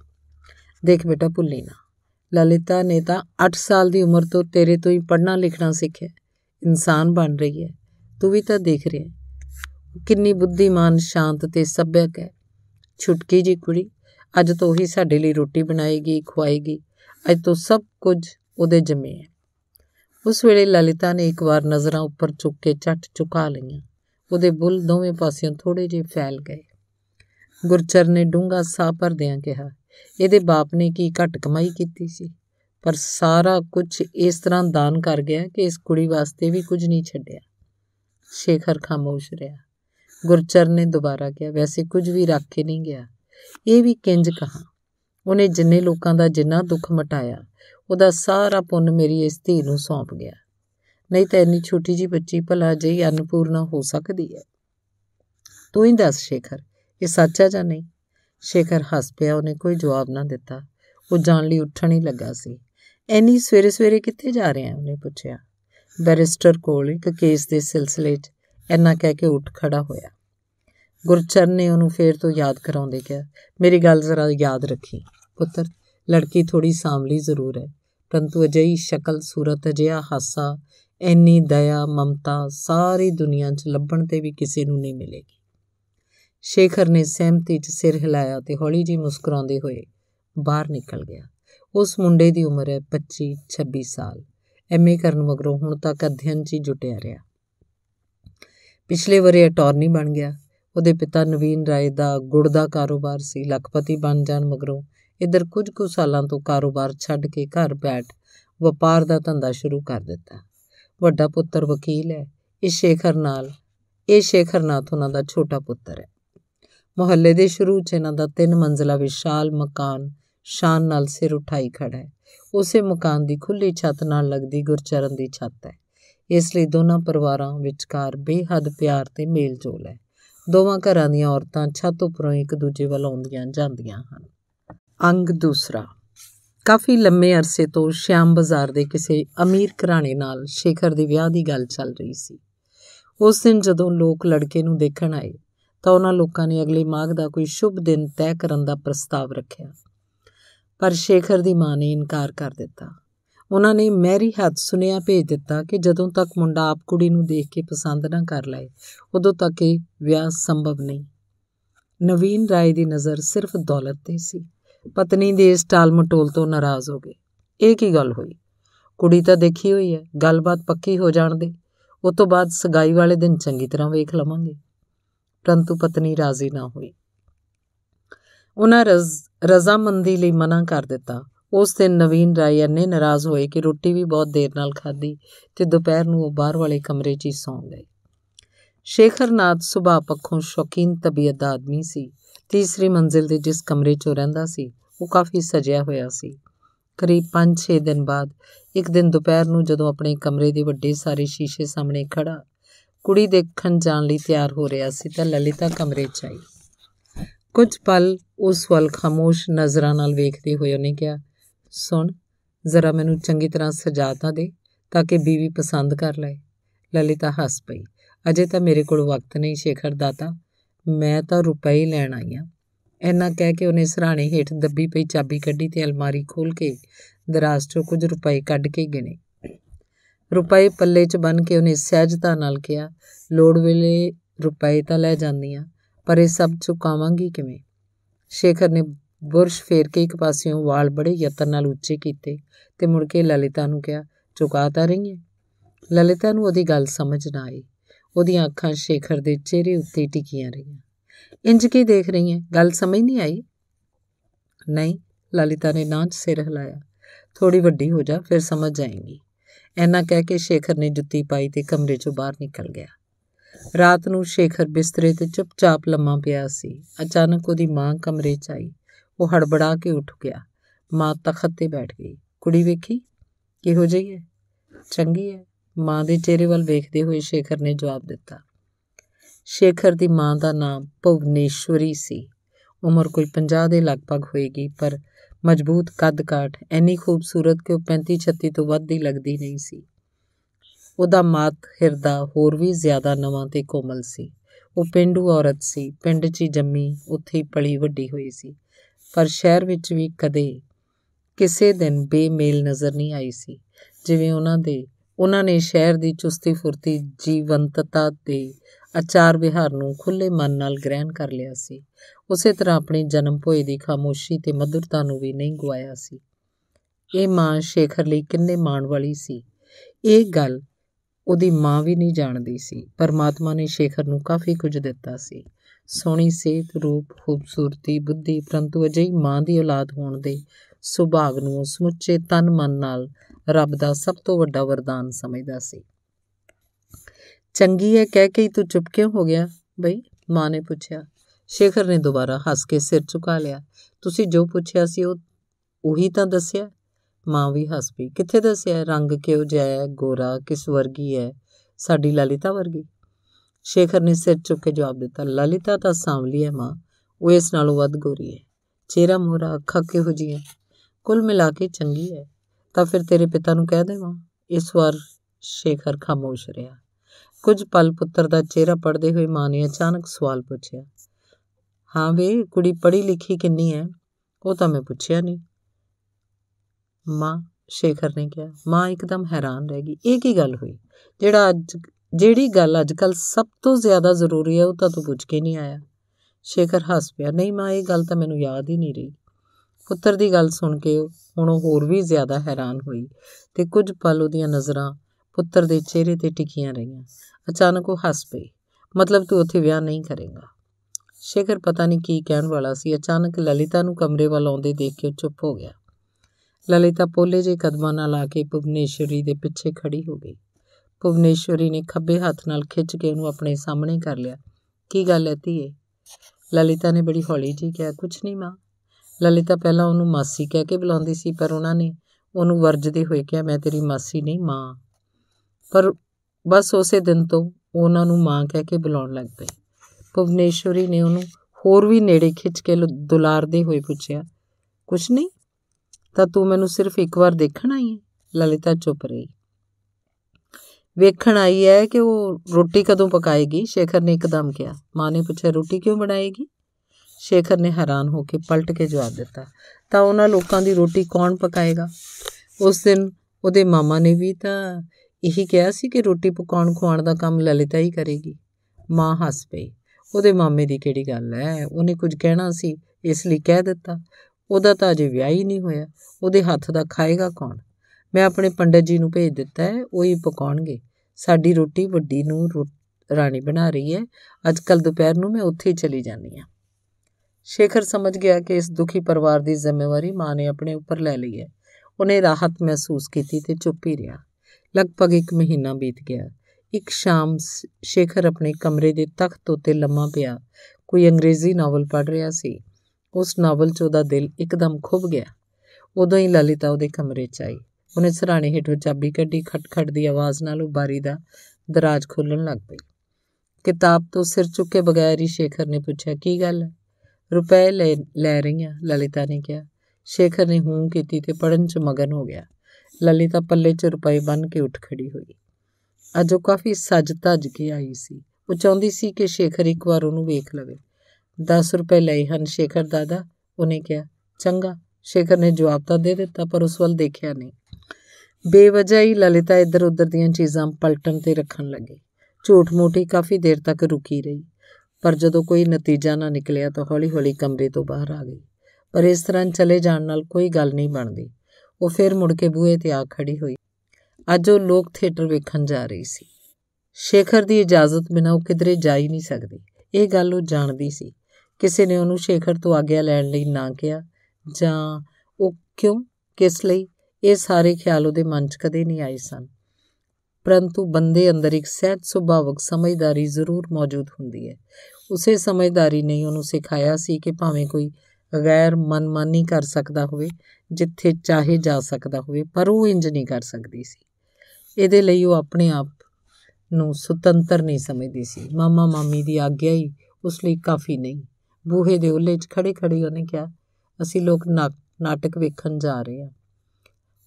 ਦੇਖ ਬੇਟਾ, ਭੁੱਲੀ ਨਾ। ਲਲਿਤਾ ਨੇ ਤਾਂ 8 ਸਾਲ ਦੀ ਉਮਰ ਤੋਂ ਤੇਰੇ ਤੋਂ ਹੀ ਪੜ੍ਹਨਾ ਲਿਖਣਾ ਸਿੱਖਿਆ ਇਨਸਾਨ ਬਣ ਰਹੀ ਹੈ ਤੂੰ ਵੀ ਤਾਂ ਦੇਖ ਰਿਹਾ ਕਿੰਨੀ ਬੁੱਧੀਮਾਨ ਸ਼ਾਂਤ ਤੇ ਸੱਭਿਅਕ ਹੈ ਛੁਟਕੀ ਜੀ ਕੁੜੀ ਅੱਜ ਤੋਂ ਹੀ ਸਾਡੇ ਲਈ ਰੋਟੀ ਬਣਾਏਗੀ ਖਵਾਏਗੀ ਅੱਜ ਤੋਂ ਸਭ ਕੁਝ ਉਹਦੇ ਜਮੇ ਹੈ ਉਸ ਵੇਲੇ ਲਲਿਤਾ ਨੇ ਇੱਕ ਵਾਰ ਨਜ਼ਰਾਂ ਉੱਪਰ ਚੁੱਕ ਕੇ ਝੱਟ ਝੁਕਾ ਲਈਆਂ ਉਹਦੇ ਬੁੱਲ ਦੋਵੇਂ ਪਾਸਿਓਂ ਥੋੜੇ ਜਿਹੇ ਫੈਲ ਗਏ ਗੁਰਚਰ ਨੇ ਡੂੰਗਾ ਸਾਹ ਭਰਦਿਆਂ ਕਿਹਾ ਇਹਦੇ ਬਾਪ ਨੇ ਕੀ ਘੱਟ ਕਮਾਈ ਕੀਤੀ ਸੀ? ਪਰ ਸਾਰਾ ਕੁਝ ਇਸ ਤਰ੍ਹਾਂ ਦਾਨ ਕਰ ਗਿਆ ਕਿ ਇਸ ਕੁੜੀ ਵਾਸਤੇ ਵੀ ਕੁਝ ਨਹੀਂ ਛੱਡਿਆ। ਸ਼ੇਖਰ ਖਾਮੋਸ਼ ਰਿਹਾ। ਗੁਰਚਰ ਨੇ ਦੁਬਾਰਾ ਕਿਹਾ, ਵੈਸੇ ਕੁਝ ਵੀ ਰੱਖ ਕੇ ਨਹੀਂ ਗਿਆ। ਇਹ ਵੀ ਕਿੰਜ ਕਹਾ? ਉਹਨੇ ਜਿੰਨੇ ਲੋਕਾਂ ਦਾ ਜਿੰਨਾ ਦੁੱਖ ਮਟਾਇਆ, ਉਹਦਾ ਸਾਰਾ ਪੁੰਨ ਮੇਰੀ ਇਸ ਧੀ ਨੂੰ ਸੌਂਪ ਗਿਆ। ਨਹੀਂ ਤਾਂ ਇੰਨੀ ਛੋਟੀ ਜੀ ਬੱਚੀ ਭਲਾ ਜਈ ਅਨਪੂਰਨਾ ਹੋ ਸਕਦੀ ਹੈ। ਤੂੰ ਹੀ ਦੱਸ ਸ਼ੇਖਰ, ਇਹ ਸੱਚ ਹੈ ਜਾਂ ਨਹੀਂ? ਸ਼ੇਖਰ ਹੱਸ ਪਿਆ, ਉਹਨੇ ਕੋਈ ਜਵਾਬ ਨਾ ਦਿੱਤਾ। ਉਹ ਜਾਣ ਲਈ ਉੱਠਣ ਹੀ ਲੱਗਾ ਸੀ। ਐਨੀ ਸਵੇਰੇ ਸਵੇਰੇ ਕਿੱਥੇ ਜਾ ਰਹੇ ਆ? ਉਹਨੇ ਪੁੱਛਿਆ। ਬੈਰਿਸਟਰ ਕੋਲ ਇੱਕ ਕੇਸ ਦੇ ਸਿਲਸਿਲੇ 'ਚ ਇੰਨਾ ਕਹਿ ਕੇ ਉੱਠ ਖੜਾ ਹੋਇਆ। ਗੁਰਚਰਨ ਨੇ ਉਹਨੂੰ ਫੇਰ ਤੋਂ ਯਾਦ ਕਰਾਉਂਦੇ ਕਿਹਾ, ਮੇਰੀ ਗੱਲ ਜ਼ਰਾ ਯਾਦ ਰੱਖੀ। ਪੁੱਤਰ, ਲੜਕੀ ਥੋੜੀ ਸਾਂਵਲੀ ਜ਼ਰੂਰ ਹੈ, ਪਰੰਤੂ ਅਜਿਹੀ ਸ਼ਕਲ, ਸੂਰਤ, ਅਜਿਹਾ ਹਾਸਾ, ਐਨੀ ਦਇਆ, ਮਮਤਾ ਸਾਰੀ ਦੁਨੀਆ 'ਚ ਲੱਭਣ ਤੇ ਵੀ ਕਿਸੇ ਨੂੰ ਨਹੀਂ ਮਿਲੇਗੀ। ਸ਼ੇਖਰ ਨੇ ਸਹਿਮਤੀ 'ਚ ਸਿਰ ਹਿਲਾਇਆ ਤੇ ਹੌਲੀ ਜੀ ਮੁਸਕਰਾਉਂਦੇ ਹੋਏ ਬਾਹਰ ਨਿਕਲ ਗਿਆ। ਉਸ ਮੁੰਡੇ ਦੀ ਉਮਰ ਹੈ 25 26 ਸਾਲ। ਐਮਏ ਕਰਨ ਮਗਰੋਂ ਹੁਣ ਤੱਕ ਅਧਿਐਨ 'ਚ ਹੀ ਜੁਟਿਆ ਰਿਹਾ। ਪਿਛਲੇ ਵਰੇ ਅਟਾਰਨੀ ਬਣ ਗਿਆ। ਉਹਦੇ ਪਿਤਾ ਨਵੀਨ ਰਾਏ ਦਾ ਗੁੜ ਦਾ ਕਾਰੋਬਾਰ ਸੀ। ਲੱਖਪਤੀ ਬਣ ਜਾਣ ਮਗਰੋਂ ਇਧਰ ਕੁਝ ਕੁ ਸਾਲਾਂ ਤੋਂ ਕਾਰੋਬਾਰ ਛੱਡ ਕੇ ਘਰ ਬੈਠ ਵਪਾਰ ਦਾ ਧੰਦਾ ਸ਼ੁਰੂ ਕਰ ਦਿੱਤਾ। ਵੱਡਾ ਪੁੱਤਰ ਵਕੀਲ ਹੈ। ਇਹ ਸ਼ੇਖਰ ਨਾਲ ਇਹ ਸ਼ੇਖਰਨਾਥ ਉਹਨਾਂ ਦਾ ਛੋਟਾ ਪੁੱਤਰ ਹੈ। ਮੁਹੱਲੇ ਦੇ ਸ਼ੁਰੂ 'ਚ ਇਹਨਾਂ ਦਾ ਤਿੰਨ ਮੰਜ਼ਲਾ ਵਿਸ਼ਾਲ ਮਕਾਨ ਸ਼ਾਨ ਨਾਲ ਸਿਰ ਉਠਾਈ ਖੜਾ ਹੈ। ਉਸੇ ਮਕਾਨ ਦੀ ਖੁੱਲੀ ਛੱਤ ਨਾਲ ਲੱਗਦੀ ਗੁਰਚਰਨ ਦੀ ਛੱਤ ਹੈ। ਇਸ ਲਈ ਦੋਨਾਂ ਪਰਿਵਾਰਾਂ ਵਿਚਕਾਰ ਬੇਹੱਦ ਪਿਆਰ ਤੇ ਮੇਲ-ਜੋਲ ਹੈ। ਦੋਵਾਂ ਘਰਾਂ ਦੀਆਂ ਔਰਤਾਂ ਛੱਤ ਉੱਪਰੋਂ ਇੱਕ ਦੂਜੇ ਵੱਲ ਆਉਂਦੀਆਂ ਜਾਂਦੀਆਂ ਹਨ। ਅੰਗ ਦੂਸਰਾ। ਕਾਫੀ ਲੰਮੇ ਅਰਸੇ ਤੋਂ ਸ਼ਿਆਮ ਬਾਜ਼ਾਰ ਦੇ ਕਿਸੇ ਅਮੀਰ ਘਰਾਣੇ ਨਾਲ ਸ਼ੇਖਰ ਦੇ ਵਿਆਹ ਦੀ ਗੱਲ ਚੱਲ ਰਹੀ ਸੀ। ਉਸ ਦਿਨ ਜਦੋਂ ਲੋਕ ਲੜਕੇ ਨੂੰ ਦੇਖਣ ਆਏ ਤਾਂ ਉਹਨਾਂ ਲੋਕਾਂ ਨੇ ਅਗਲੇ ਮਾਘ ਦਾ ਕੋਈ ਸ਼ੁਭ ਦਿਨ ਤੈਅ ਕਰਨ ਦਾ ਪ੍ਰਸਤਾਵ ਰੱਖਿਆ। ਪਰ ਸ਼ੇਖਰ ਦੀ ਮਾਂ ਨੇ ਇਨਕਾਰ ਕਰ ਦਿੱਤਾ। ਉਹਨਾਂ ਨੇ ਮੈਰੀ ਹੱਥ ਸੁਨੇਹਾ ਭੇਜ ਦਿੱਤਾ ਕਿ ਜਦੋਂ ਤੱਕ ਮੁੰਡਾ ਆਪ ਕੁੜੀ ਨੂੰ ਦੇਖ ਕੇ ਪਸੰਦ ਨਾ ਕਰ ਲਏ, ਉਦੋਂ ਤੱਕ ਇਹ ਵਿਆਹ ਸੰਭਵ ਨਹੀਂ। ਨਵੀਨ ਰਾਏ ਦੀ ਨਜ਼ਰ ਸਿਰਫ ਦੌਲਤ ਤੇ ਸੀ। ਪਤਨੀ ਦੇ ਇਸ ਟਾਲ ਮਟੋਲ ਤੋਂ ਨਾਰਾਜ਼ ਹੋ ਗਏ ਇਹ ਕੀ ਗੱਲ ਹੋਈ? ਕੁੜੀ ਤਾਂ ਦੇਖੀ ਹੋਈ ਹੈ, ਗੱਲਬਾਤ ਪੱਕੀ ਹੋ ਜਾਣ ਦੇ। ਉਸ ਤੋਂ ਬਾਅਦ ਸਗਾਈ ਵਾਲੇ ਦਿਨ ਚੰਗੀ ਤਰ੍ਹਾਂ ਵੇਖ ਲਵਾਂਗੇ। ਪਰੰਤੂ ਪਤਨੀ ਰਾਜ਼ੀ ਨਾ ਹੋਈ। ਉਹਨਾਂ ਰਜ਼ਾਮੰਦੀ ਲਈ ਮਨਾ ਕਰ ਦਿੱਤਾ। ਉਸ ਦਿਨ ਨਵੀਨ ਰਾਏ ਇੰਨੇ ਨਾਰਾਜ਼ ਹੋਏ ਕਿ ਰੋਟੀ ਵੀ ਬਹੁਤ ਦੇਰ ਨਾਲ ਖਾਧੀ ਤੇ ਦੁਪਹਿਰ ਨੂੰ ਉਹ ਬਾਹਰ ਵਾਲੇ ਕਮਰੇ 'ਚ ਹੀ ਸੌਂ ਗਏ। ਸ਼ੇਖਰਨਾਥ ਸੁਭਾਅ ਪੱਖੋਂ ਸ਼ੌਕੀਨ ਤਬੀਅਤ ਦਾ ਆਦਮੀ ਸੀ। ਤੀਸਰੀ ਮੰਜ਼ਿਲ ਦੇ ਜਿਸ ਕਮਰੇ 'ਚ ਰਹਿੰਦਾ ਸੀ, ਉਹ ਕਾਫੀ ਸਜਿਆ ਹੋਇਆ ਸੀ। ਕਰੀਬ 5-6 ਦਿਨ ਬਾਅਦ ਇੱਕ ਦਿਨ ਦੁਪਹਿਰ ਨੂੰ ਜਦੋਂ ਆਪਣੇ ਕਮਰੇ ਦੇ ਵੱਡੇ ਸਾਰੇ ਸ਼ੀਸ਼ੇ ਸਾਹਮਣੇ ਖੜਾ ਕੁੜੀ ਦੇਖਣ ਜਾਣ ਲਈ ਤਿਆਰ ਹੋ ਰਿਹਾ ਸੀ ਤਾਂ ਲਲਿਤਾ ਕਮਰੇ 'ਚ ਆਈ। ਕੁਝ ਪਲ ਉਸ ਵੱਲ ਖਾਮੋਸ਼ ਨਜ਼ਰਾਂ ਨਾਲ ਵੇਖਦੇ ਹੋਏ ਉਹਨੇ ਕਿਹਾ, ਸੁਣ, ਜ਼ਰਾ ਮੈਨੂੰ ਚੰਗੀ ਤਰ੍ਹਾਂ ਸਜਾ ਤਾਂ ਦੇ ਤਾਂ ਕਿ ਬੀਵੀ ਪਸੰਦ ਕਰ ਲਏ। ਲਲਿਤਾ ਹੱਸ ਪਈ, ਅਜੇ ਤਾਂ ਮੇਰੇ ਕੋਲ ਵਕਤ ਨਹੀਂ ਸ਼ੇਖਰ ਦਾਤਾ, ਮੈਂ ਤਾਂ ਰੁਪਏ ਲੈਣ ਆਈ ਆ। ਐਨਾ ਕਹਿ ਕੇ ਉਹਨੇ ਸਰਾਣੇ ਹੇਠ ਦੱਬੀ ਪਈ ਚਾਬੀ ਕੱਢੀ ਤੇ ਅਲਮਾਰੀ ਖੋਲ ਕੇ ਦਰਾਜ਼ 'ਚੋਂ ਕੁਝ ਰੁਪਏ ਕੱਢ ਕੇ ਗਿਣੇ। ਰੁਪਏ ਪੱਲੇ 'ਚ ਬੰਨ ਕੇ ਉਹਨੇ ਸਹਿਜਤਾ ਨਾਲ ਕਿਹਾ, ਲੋੜ ਵੇਲੇ ਰੁਪਏ ਤਾਂ ਲੈ ਜਾਂਦੀਆਂ, ਪਰ ਇਹ ਸਭ ਚੁਕਾਵਾਂਗੀ ਕਿਵੇਂ? ਸ਼ੇਖਰ ਨੇ ਬੁਰਸ਼ ਫੇਰ ਕੇ ਇੱਕ ਪਾਸਿਓਂ ਵਾਲ ਬੜੇ ਯਤਨ ਨਾਲ ਉੱਚੇ ਕੀਤੇ ਤੇ ਮੁੜ ਕੇ ਲਲਿਤਾ ਨੂੰ ਕਿਹਾ, ਚੁਕਾ ਤਾਂ ਰਹੀ ਹੈ ਲਲਿਤਾ ਨੂੰ ਉਹਦੀ ਗੱਲ ਸਮਝ ਨਾ ਆਈ। ਉਹਦੀਆਂ ਅੱਖਾਂ ਸ਼ੇਖਰ ਦੇ ਚਿਹਰੇ ਉੱਤੇ ਟਿਕੀਆਂ ਰਹੀਆਂ। ਇੰਜ ਕੀ ਦੇਖ ਰਹੀ ਹੈ ਗੱਲ ਸਮਝ ਨਹੀਂ ਆਈ? ਨਹੀਂ, ਲਲਿਤਾ ਨੇ ਨਾਂਚ ਸਿਰ ਹਿਲਾਇਆ। ਥੋੜੀ ਵੱਡੀ ਹੋ ਜਾ, ਫਿਰ ਸਮਝ ਜਾਏਗੀ ਐਨਾ ਕਹਿ ਕੇ ਸ਼ੇਖਰ ਨੇ ਜੁੱਤੀ ਪਾਈ ਤੇ ਕਮਰੇ ਚੋਂ ਬਾਹਰ ਨਿਕਲ ਗਿਆ। ਰਾਤ ਨੂੰ ਸ਼ੇਖਰ ਬਿਸਤਰੇ ਤੇ ਚੁੱਪਚਾਪ ਲੰਮਾ ਪਿਆ ਸੀ। ਅਚਾਨਕ ਉਹਦੀ ਮਾਂ ਕਮਰੇ 'ਚ ਆਈ। ਉਹ ਹੜਬੜਾ ਕੇ ਉੱਠ ਗਿਆ। ਮਾਂ ਤਖਤ ਤੇ ਬੈਠ ਗਈ। ਕੁੜੀ ਵੇਖੀ? ਕਿਹੋ ਜਿਹੀ ਹੈ ਚੰਗੀ ਹੈ ਮਾਂ ਦੇ ਚਿਹਰੇ ਵੱਲ ਵੇਖਦੇ ਹੋਏ ਸ਼ੇਖਰ ਨੇ ਜਵਾਬ ਦਿੱਤਾ। ਸ਼ੇਖਰ ਦੀ ਮਾਂ ਦਾ ਨਾਮ ਭੁਵਨੇਸ਼ਵਰੀ ਸੀ। ਉਮਰ ਕੋਈ 50 ਦੇ ਲਗਭਗ ਹੋਏਗੀ, ਪਰ ਮਜ਼ਬੂਤ ਕੱਦ-ਕਾਠ ਐਨੀ ਖੂਬਸੂਰਤ ਕਿ ਉਹ 35-36 ਤੋਂ ਵੱਧ ਦੀ ਲੱਗਦੀ ਨਹੀਂ ਸੀ। ਉਹਦਾ ਮਾਤ ਹਿਰਦਾ ਹੋਰ ਵੀ ਜ਼ਿਆਦਾ ਨਵਾਂ ਤੇ ਕੋਮਲ ਸੀ। ਉਹ ਪਿੰਡੂ ਔਰਤ ਸੀ, ਪਿੰਡ 'ਚ ਹੀ ਜੰਮੀ, ਉੱਥੇ ਹੀ ਪਲੀ ਵੱਡੀ ਹੋਈ ਸੀ। ਪਰ ਸ਼ਹਿਰ ਵਿੱਚ ਵੀ ਕਦੇ ਕਿਸੇ ਦਿਨ ਬੇਮੇਲ ਨਜ਼ਰ ਨਹੀਂ ਆਈ ਸੀ। ਜਿਵੇਂ ਉਹਨਾਂ ਦੇ, ਉਹਨਾਂ ਨੇ ਸ਼ਹਿਰ ਦੀ ਚੁਸਤੀ ਫੁਰਤੀ ਜੀਵੰਤਤਾ ਤੇ ਆਚਾਰ ਵਿਹਾਰ ਨੂੰ ਖੁੱਲੇ ਮਨ ਨਾਲ ਗ੍ਰਹਿਣ ਕਰ ਲਿਆ ਸੀ। ਉਸੇ ਤਰ੍ਹਾਂ ਆਪਣੀ ਜਨਮ ਭੋਏ ਦੀ ਖਾਮੋਸ਼ੀ ਤੇ ਮਧੁਰਤਾ ਨੂੰ ਵੀ ਨਹੀਂ ਗਵਾਇਆ ਸੀ। ਇਹ ਮਾਂ ਸ਼ੇਖਰ ਲਈ ਕਿੰਨੇ ਮਾਣ ਵਾਲੀ ਸੀ। ਇਹ ਗੱਲ ਉਹਦੀ ਮਾਂ ਵੀ ਨਹੀਂ ਜਾਣਦੀ ਸੀ। ਪਰਮਾਤਮਾ ਨੇ ਸ਼ੇਖਰ ਨੂੰ ਕਾਫੀ ਕੁਝ ਦਿੱਤਾ ਸੀ। ਸੋਹਣੀ ਸਿਹਤ, ਰੂਪ, ਖੂਬਸੂਰਤੀ, ਬੁੱਧੀ, ਪਰੰਤੂ ਅਜਿਹੀ ਮਾਂ ਦੀ ਔਲਾਦ ਹੋਣ ਦੇ ਸੁਭਾਗ ਨੂੰ ਸਮੁੱਚੇ ਤਨ ਮਨ ਨਾਲ ਰੱਬ ਦਾ ਸਭ ਤੋਂ ਵੱਡਾ ਵਰਦਾਨ ਸਮਝਦਾ ਸੀ। ਚੰਗੀ ਹੈ, ਕਹਿ ਕੇ ਤੂੰ ਚੁੱਪ ਕਿਉਂ ਹੋ ਗਿਆ ਬਈ? ਮਾਂ ਨੇ ਪੁੱਛਿਆ। ਸ਼ੇਖਰ ਨੇ ਦੁਬਾਰਾ ਹੱਸ ਕੇ ਸਿਰ ਝੁਕਾ ਲਿਆ। ਤੁਸੀਂ ਜੋ ਪੁੱਛਿਆ ਸੀ ਉਹ, ਉਹੀ ਤਾਂ ਦੱਸਿਆ? ਮਾਂ ਵੀ ਹੱਸ ਪਈ। ਕਿੱਥੇ ਦੱਸਿਆ? ਰੰਗ ਕਿਉਂ ਜਿਹਾ ਹੈ? ਗੋਰਾ ਕਿਸ ਵਰਗੀ ਹੈ? ਸਾਡੀ ਲਲਿਤਾ ਵਰਗੀ? ਸ਼ੇਖਰ ਨੇ ਸਿਰ ਚੁੱਕ ਕੇ ਜਵਾਬ ਦਿੱਤਾ। ਲਲਿਤਾ ਤਾਂ ਸਾਂਵਲੀ ਹੈ ਮਾਂ। ਉਹ ਇਸ ਨਾਲੋਂ ਵੱਧ ਗੋਰੀ ਹੈ। ਚਿਹਰਾ ਮੋਰਾ ਅੱਖਾਂ ਕਿਹੋ ਜੀਆਂ ਕੁੱਲ ਮਿਲਾ ਕੇ ਚੰਗੀ ਹੈ। ਤਾਂ ਫਿਰ ਤੇਰੇ ਪਿਤਾ ਨੂੰ ਕਹਿ ਦੇਵਾਂ ਇਸ ਵਾਰ ਸ਼ੇਖਰ ਖਾਮੋਸ਼ ਰਿਹਾ। ਕੁਝ ਪਲ ਪੁੱਤਰ ਦਾ ਚਿਹਰਾ ਪੜਦੇ ਹੋਏ ਮਾਂ ਨੇ ਅਚਾਨਕ ਸਵਾਲ ਪੁੱਛਿਆ। ਹਾਂ ਵੇ ਕੁੜੀ ਪੜ੍ਹੀ ਲਿਖੀ ਕਿੰਨੀ ਹੈ? ਉਹ ਤਾਂ ਮੈਂ ਪੁੱਛਿਆ ਨਹੀਂ ਮਾਂ ਸ਼ੇਖਰ ਨੇ ਕਿਹਾ, ਮਾਂ ਇੱਕਦਮ ਹੈਰਾਨ ਰਹਿ ਗਈ। ਇਹ ਕੀ ਗੱਲ ਹੋਈ? ਜਿਹੜਾ ਅੱਜ, ਜਿਹੜੀ ਗੱਲ ਅੱਜਕੱਲ ਸਭ ਤੋਂ ਜ਼ਿਆਦਾ ਜ਼ਰੂਰੀ ਹੈ, ਉਹ ਤਾਂ ਤੂੰ ਪੁੱਛ ਕੇ ਨਹੀਂ ਆਇਆ। ਸ਼ੇਖਰ ਹੱਸ ਪਿਆ, ਨਹੀਂ ਮਾਂ, ਇਹ ਗੱਲ ਤਾਂ ਮੈਨੂੰ ਯਾਦ ਹੀ ਨਹੀਂ ਰਹੀ। ਪੁੱਤਰ ਦੀ ਗੱਲ ਸੁਣ ਕੇ ਹੁਣ ਉਹ ਹੋਰ ਵੀ ਜ਼ਿਆਦਾ ਹੈਰਾਨ ਹੋਈ ਤੇ ਕੁਝ ਪਲ ਉਹਦੀਆਂ ਨਜ਼ਰਾਂ ਪੁੱਤਰ ਦੇ ਚਿਹਰੇ ਤੇ ਟਿਕੀਆਂ ਰਹੀਆਂ। ਅਚਾਨਕ ਉਹ ਹੱਸ ਪਈ, ਮਤਲਬ ਤੂੰ ਉੱਥੇ ਵਿਆਹ ਨਹੀਂ ਕਰੇਗਾ? ਸ਼ੇਖਰ ਪਤਾ ਨਹੀਂ ਕੀ ਕਹਿਣ ਵਾਲਾ ਸੀ। ਅਚਾਨਕ ਲਲਿਤਾ ਨੂੰ ਕਮਰੇ ਵੱਲ ਆਉਂਦੇ ਦੇਖ ਕੇ ਚੁੱਪ ਹੋ ਗਿਆ। ਲਲਿਤਾ ਪੋਲੇ ਜੇ ਕਦਮਾਂ ਨਾਲ ਆ ਕੇ ਭੁਵਨੇਸ਼ਵਰੀ ਦੇ ਪਿੱਛੇ ਖੜੀ ਹੋ ਗਈ। ਭੁਵਨੇਸ਼ਵਰੀ ਨੇ ਖੱਬੇ ਹੱਥ ਨਾਲ ਖਿੱਚ ਕੇ ਉਹਨੂੰ ਆਪਣੇ ਸਾਹਮਣੇ ਕਰ ਲਿਆ। ਕੀ ਗੱਲ ਹੈ ਧੀਏ? ਲਲਿਤਾ ਨੇ ਬੜੀ ਹੌਲੀ ਜੀ ਕਿਹਾ। ਕੁਝ ਨਹੀਂ ਮਾਂ। ਲਲਿਤਾ ਪਹਿਲਾਂ ਉਹਨੂੰ ਮਾਸੀ ਕਹਿ ਕੇ ਬੁਲਾਉਂਦੀ ਸੀ, ਪਰ ਉਹਨਾਂ ਨੇ ਉਹਨੂੰ ਵਰਜਦੇ ਹੋਏ ਕਿਹਾ, ਮੈਂ ਤੇਰੀ ਮਾਸੀ ਨਹੀਂ, ਮਾਂ। ਪਰ ਬਸ ਉਸੇ ਦਿਨ ਤੋਂ ਉਹਨਾਂ ਨੂੰ ਮਾਂ ਕਹਿ ਕੇ ਬੁਲਾਉਣ ਲੱਗ ਪਈ ਭੁਵਨੇਸ਼ਵਰੀ ਨੇ ਉਹਨੂੰ ਹੋਰ ਵੀ ਨੇੜੇ ਖਿੱਚ ਕੇ ਦੁਲਾਰਦੇ ਹੋਏ ਪੁੱਛਿਆ, ਕੁਛ ਨਹੀਂ? ਤਾਂ ਤੂੰ ਮੈਨੂੰ ਸਿਰਫ ਇੱਕ ਵਾਰ ਦੇਖਣ ਆਈ ਹੈ ਲਲਿਤਾ ਚੁੱਪ ਰਹੀ। ਵੇਖਣ ਆਈ ਹੈ ਕਿ ਉਹ ਰੋਟੀ ਕਦੋਂ ਪਕਾਏਗੀ? ਸ਼ੇਖਰ ਨੇ ਇੱਕਦਮ ਕਿਹਾ। ਮਾਂ ਨੇ ਪੁੱਛਿਆ, ਰੋਟੀ ਕਿਉਂ ਬਣਾਏਗੀ? ਸ਼ੇਖਰ ਨੇ ਹੈਰਾਨ ਹੋ ਕੇ ਪਲਟ ਕੇ ਜਵਾਬ ਦਿੱਤਾ, ਤਾਂ ਉਹਨਾਂ ਲੋਕਾਂ ਦੀ ਰੋਟੀ ਕੌਣ ਪਕਾਏਗਾ? ਉਸ ਦਿਨ ਉਹਦੇ ਮਾਮਾ ਨੇ ਵੀ ਤਾਂ ਇਹੀ ਕਿਹਾ ਸੀ ਕਿ ਰੋਟੀ ਪਕਾਉਣ ਖਵਾਉਣ ਦਾ ਕੰਮ ਲਲਿਤਾ ਹੀ ਕਰੇਗੀ। ਮਾਂ ਹੱਸ ਪਈ। ਉਹਦੇ ਮਾਮੇ ਦੀ ਕਿਹੜੀ ਗੱਲ ਹੈ ਉਹਨੇ ਕੁਝ ਕਹਿਣਾ ਸੀ, ਇਸ ਲਈ ਕਹਿ ਦਿੱਤਾ। ਉਹਦਾ ਤਾਂ ਅਜੇ ਵਿਆਹ ਹੀ ਨਹੀਂ ਹੋਇਆ। ਉਹਦੇ ਹੱਥ ਦਾ ਖਾਏਗਾ ਕੌਣ? ਮੈਂ ਆਪਣੇ ਪੰਡਤ ਜੀ ਨੂੰ ਭੇਜ ਦਿੱਤਾ ਹੈ ਉਹ ਹੀ ਪਕਾਉਣਗੇ। ਸਾਡੀ ਰੋਟੀ ਵੱਡੀ ਨੂੰ ਰਾਣੀ ਬਣਾ ਰਹੀ ਹੈ ਅੱਜ ਕੱਲ ਦੁਪਹਿਰ ਨੂੰ ਮੈਂ ਉੱਥੇ ਹੀ ਚਲੀ ਜਾਂਦੀ ਹਾਂ ਸ਼ੇਖਰ ਸਮਝ ਗਿਆ ਕਿ ਇਸ ਦੁਖੀ ਪਰਿਵਾਰ ਦੀ ਜ਼ਿੰਮੇਵਾਰੀ ਮਾਂ ਨੇ ਆਪਣੇ ਉੱਪਰ ਲੈ ਲਈ ਹੈ ਉਹਨੇ ਰਾਹਤ ਮਹਿਸੂਸ ਕੀਤੀ ਤੇ ਚੁੱਪ ਹੀ ਰਿਹਾ। ਲਗਭਗ 1 ਮਹੀਨਾ ਬੀਤ ਗਿਆ। ਇੱਕ ਸ਼ਾਮ ਸ਼ੇਖਰ ਆਪਣੇ ਕਮਰੇ ਦੇ ਤਖਤ ਉੱਤੇ ਲੰਮਾ ਪਿਆ। ਕੋਈ ਅੰਗਰੇਜ਼ੀ ਨਾਵਲ ਪੜ੍ਹ ਰਿਹਾ ਸੀ। ਉਸ ਨਾਵਲ 'ਚ ਉਹਦਾ ਦਿਲ ਇੱਕਦਮ ਖੁੱਭ ਗਿਆ। ਉਦੋਂ ਹੀ ਲਲਿਤਾ ਉਹਦੇ ਕਮਰੇ 'ਚ ਆਈ। ਉਹਨੇ ਸਰਾਣੇ ਹੇਠੋਂ ਚਾਬੀ ਕੱਢੀ ਖਟਖਟ ਦੀ ਆਵਾਜ਼ ਨਾਲ ਉਹ ਬਾਰੀ ਦਾ ਦਰਾਜ ਖੋਲਣ ਲੱਗ ਪਈ। ਕਿਤਾਬ ਤੋਂ ਸਿਰ ਚੁੱਕੇ ਬਗੈਰ ਹੀ ਸ਼ੇਖਰ ਨੇ ਪੁੱਛਿਆ, ਕੀ ਗੱਲ? ਹੈ ਰੁਪਏ ਲੈ ਲੈ ਰਹੀਆਂ ਲਲਿਤਾ ਨੇ ਕਿਹਾ। ਸ਼ੇਖਰ ਨੇ ਹੂੰ ਕੀਤੀ ਤੇ ਪੜਨ 'ਚ ਮਗਨ ਹੋ ਗਿਆ। ਲਲਿਤਾ ਪੱਲੇ 'ਚ ਰੁਪਏ ਬੰਨ ਕੇ ਉੱਠ ਖੜੀ ਹੋਈ। ਅੱਜ ਉਹ ਕਾਫੀ ਸੱਜ ਧੱਜ ਕੇ ਆਈ ਸੀ। ਉਹ ਚਾਹੁੰਦੀ ਸੀ ਕਿ ਸ਼ੇਖਰ ਇੱਕ ਵਾਰ ਉਹਨੂੰ ਵੇਖ ਲਵੇ। 10 ਰੁਪਏ ਲਏ ਹਨ ਸ਼ੇਖਰ ਦਾਦਾ। ਉਹਨੇ ਕਿਹਾ, ਚੰਗਾ, ਸ਼ੇਖਰ ਨੇ ਜਵਾਬ ਤਾਂ ਦੇ ਦਿੱਤਾ, ਪਰ ਉਸ ਵੱਲ ਦੇਖਿਆ ਨਹੀਂ। ਬੇਵਜ੍ਹਾ ਹੀ ਲਲਿਤਾ ਇੱਧਰ ਉੱਧਰ ਦੀਆਂ ਚੀਜ਼ਾਂ ਪਲਟਣ ਤੇ ਰੱਖਣ ਲੱਗੀ। ਝੂਠ ਮੋਟੀ ਕਾਫੀ ਦੇਰ ਤੱਕ ਰੁਕੀ ਰਹੀ। ਪਰ ਜਦੋਂ ਕੋਈ ਨਤੀਜਾ ਨਾ ਨਿਕਲਿਆ ਤਾਂ ਹੌਲੀ-ਹੌਲੀ ਕਮਰੇ ਤੋਂ ਬਾਹਰ ਆ ਗਈ। ਪਰ ਇਸ ਤਰ੍ਹਾਂ ਚਲੇ ਜਾਣ ਨਾਲ ਕੋਈ ਗੱਲ ਨਹੀਂ ਬਣਦੀ। ਉਹ ਫਿਰ ਮੁੜ ਕੇ ਬੂਹੇ ਤੇ ਆ ਖੜੀ ਹੋਈ। ਅੱਜ ਉਹ ਲੋਕ ਥੀਏਟਰ ਵੇਖਣ ਜਾ ਰਹੀ ਸੀ। ਸ਼ੇਖਰ ਦੀ ਇਜਾਜ਼ਤ ਬਿਨਾਂ ਉਹ ਕਿਧਰੇ ਜਾ ਹੀ ਨਹੀਂ ਸਕਦੀ। ਇਹ ਗੱਲ ਉਹ ਜਾਣਦੀ ਸੀ। ਕਿਸੇ ਨੇ ਉਹਨੂੰ ਸ਼ੇਖਰ ਤੋਂ ਆਗਿਆ ਲੈਣ ਲਈ ਨਾ ਕਿਹਾ। ਜਾਂ ਉਹ ਕਿਉਂ? ਕਿਸ ਲਈ? ਇਹ ਸਾਰੇ ਖਿਆਲ ਉਹਦੇ ਮਨ 'ਚ ਕਦੇ ਨਹੀਂ ਆਏ ਸਨ। ਪਰੰਤੂ ਬੰਦੇ ਅੰਦਰ ਇੱਕ ਸਹਿਜ ਸੁਭਾਵਕ ਸਮਝਦਾਰੀ ਜ਼ਰੂਰ ਮੌਜੂਦ ਹੁੰਦੀ ਹੈ। ਉਸੇ ਸਮਝਦਾਰੀ ਨੇ ਉਹਨੂੰ ਸਿਖਾਇਆ ਸੀ ਕਿ ਭਾਵੇਂ ਕੋਈ ਗੈਰ ਮਨਮਾਨੀ ਕਰ ਸਕਦਾ ਹੋਵੇ, ਜਿੱਥੇ ਚਾਹੇ ਜਾ ਸਕਦਾ ਹੋਵੇ, ਪਰ ਉਹ ਇੰਜ ਨਹੀਂ ਕਰ ਸਕਦੀ ਸੀ। ਇਹਦੇ ਲਈ ਉਹ ਆਪਣੇ ਆਪ ਨੂੰ ਸੁਤੰਤਰ ਨਹੀਂ ਸਮਝਦੀ ਸੀ। ਮਾਮਾ ਮਾਮੀ ਦੀ ਆਗਿਆ ਹੀ ਉਸ ਲਈ ਕਾਫੀ ਨਹੀਂ। ਬੂਹੇ ਦੇ ਉੱਲੇ 'ਚ ਖੜੇ ਖੜੇ ਉਹਨੇ ਕਿਹਾ, ਅਸੀਂ ਲੋਕ ਨਾਟਕ ਵੇਖਣ ਜਾ ਰਹੇ ਹਾਂ।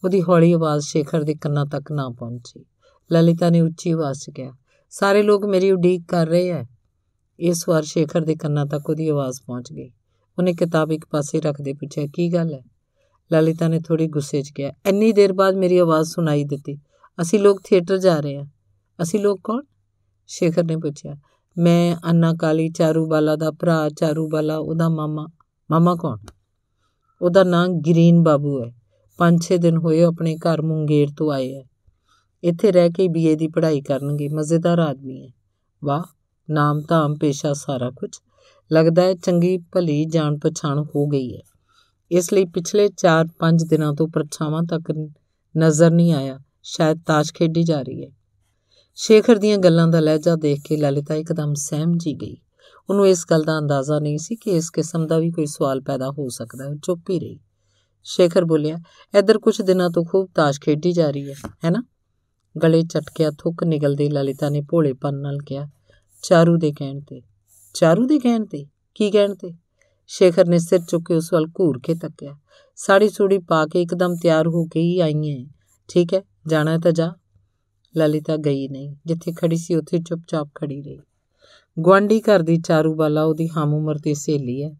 ਉਹਦੀ ਹੌਲੀ ਆਵਾਜ਼ ਸ਼ੇਖਰ ਦੇ ਕੰਨਾਂ ਤੱਕ ਨਾ ਪਹੁੰਚੀ। ਲਲਿਤਾ ਨੇ ਉੱਚੀ ਆਵਾਜ਼ 'ਚ ਕਿਹਾ, ਸਾਰੇ ਲੋਕ ਮੇਰੀ ਉਡੀਕ ਕਰ ਰਹੇ ਐ ਇਸ ਵਾਰ ਸ਼ੇਖਰ ਦੇ ਕੰਨਾਂ ਤੱਕ ਉਹਦੀ ਆਵਾਜ਼ ਪਹੁੰਚ ਗਈ। ਉਹਨੇ ਕਿਤਾਬ ਇੱਕ ਪਾਸੇ ਰੱਖਦੇ ਪੁੱਛਿਆ, ਕੀ ਗੱਲ ਹੈ? ਲਲਿਤਾ ਨੇ ਥੋੜੀ ਗੁੱਸੇ 'ਚ ਕਿਹਾ, ਇੰਨੀ ਦੇਰ ਬਾਅਦ ਮੇਰੀ ਆਵਾਜ਼ ਸੁਣਾਈ ਦਿੱਤੀ। ਅਸੀਂ ਲੋਕ ਥੀਏਟਰ ਜਾ ਰਹੇ ਹਾਂ। ਅਸੀਂ ਲੋਕ ਕੌਣ? ਸ਼ੇਖਰ ਨੇ ਪੁੱਛਿਆ। ਮੈਂ, ਅੰਨਾ ਕਾਲੀ, ਚਾਰੂਬਾਲਾ ਦਾ ਭਰਾ, ਚਾਰੂਬਾਲਾ ਉਹਦਾ ਮਾਮਾ। ਮਾਮਾ ਕੌਣ? ਉਹਦਾ ਨਾਂ ਗ੍ਰੀਨ ਬਾਬੂ ਹੈ। 5-6 ਦਿਨ ਹੋਏ ਆਪਣੇ ਘਰ ਮੁੰਗੇਰ ਤੋਂ ਆਏ ਹੈ। ਇੱਥੇ ਰਹਿ ਕੇ ਬੀਏ ਦੀ ਪੜ੍ਹਾਈ ਕਰਨਗੇ। ਮਜ਼ੇਦਾਰ ਆਦਮੀ ਹੈ। ਵਾਹ, ਨਾਮ ਧਾਮ, ਪੇਸ਼ਾ ਸਾਰਾ ਕੁਝ ਲੱਗਦਾ ਹੈ ਚੰਗੀ ਭਲੀ ਜਾਣ ਪਛਾਣ ਹੋ ਗਈ ਹੈ। ਇਸ ਲਈ ਪਿਛਲੇ 4-5 ਦਿਨਾਂ ਤੋਂ ਪਰਛਾਵਾਂ ਤੱਕ ਨਜ਼ਰ ਨਹੀਂ ਆਇਆ। ਸ਼ਾਇਦ ਤਾਸ਼ ਖੇਡੀ ਜਾ ਰਹੀ ਹੈ। ਸ਼ੇਖਰ ਦੀਆਂ ਗੱਲਾਂ ਦਾ ਲਹਿਜਾ ਦੇਖ ਕੇ ਲਲਿਤਾ ਇੱਕਦਮ ਸਹਿਮ ਜੀ ਗਈ। ਉਹਨੂੰ ਇਸ ਗੱਲ ਦਾ ਅੰਦਾਜ਼ਾ ਨਹੀਂ ਸੀ ਕਿ ਇਸ ਕਿਸਮ ਦਾ ਵੀ ਕੋਈ ਸਵਾਲ ਪੈਦਾ ਹੋ ਸਕਦਾ ਹੈ ਚੁੱਪ ਹੀ ਰਹੀ। ਸ਼ੇਖਰ ਬੋਲਿਆ, ਇੱਧਰ ਕੁਝ ਦਿਨਾਂ ਤੋਂ ਖੂਬ ਤਾਸ਼ ਖੇਡੀ ਜਾ ਰਹੀ ਹੈ ਹੈਨਾ ਗਲੇ ਚਟਕਿਆ ਥੁੱਕ ਨਿਕਲਦੀ ਲਲਿਤਾ ਨੇ ਭੋਲੇਪਨ ਨਾਲ ਕਿਹਾ, ਚਾਰੂ ਦੇ ਕਹਿਣ ਤੇ। ਚਾਰੂ ਦੇ ਕਹਿਣ ਤੇ? ਕੀ ਕਹਿਣ ਤੇ? ਸ਼ੇਖਰ ਨੇ ਸਿਰ ਚੁੱਕ ਕੇ ਉਸ ਵੱਲ ਘੂਰ ਕੇ ਤੱਕਿਆ, ਸਾੜੀ ਸੂੜੀ ਪਾ ਕੇ ਇੱਕਦਮ ਤਿਆਰ ਹੋ ਕੇ ਹੀ ਆਈ ਹੈ ਠੀਕ ਹੈ? ਜਾਣਾ ਤਾਂ ਜਾ। ਲਲਿਤਾ ਗਈ ਨਹੀਂ। ਜਿੱਥੇ ਖੜੀ ਸੀ, ਉੱਥੇ ਚੁੱਪਚਾਪ ਖੜੀ ਰਹੀ। ਗਵਾਂਡੀ ਘਰ ਦੀ ਚਾਰੂ ਬਾਲਾ ਉਹਦੀ ਹਮ ਉਮਰ ਦੀ ਸਹੇਲੀ ਹੈ।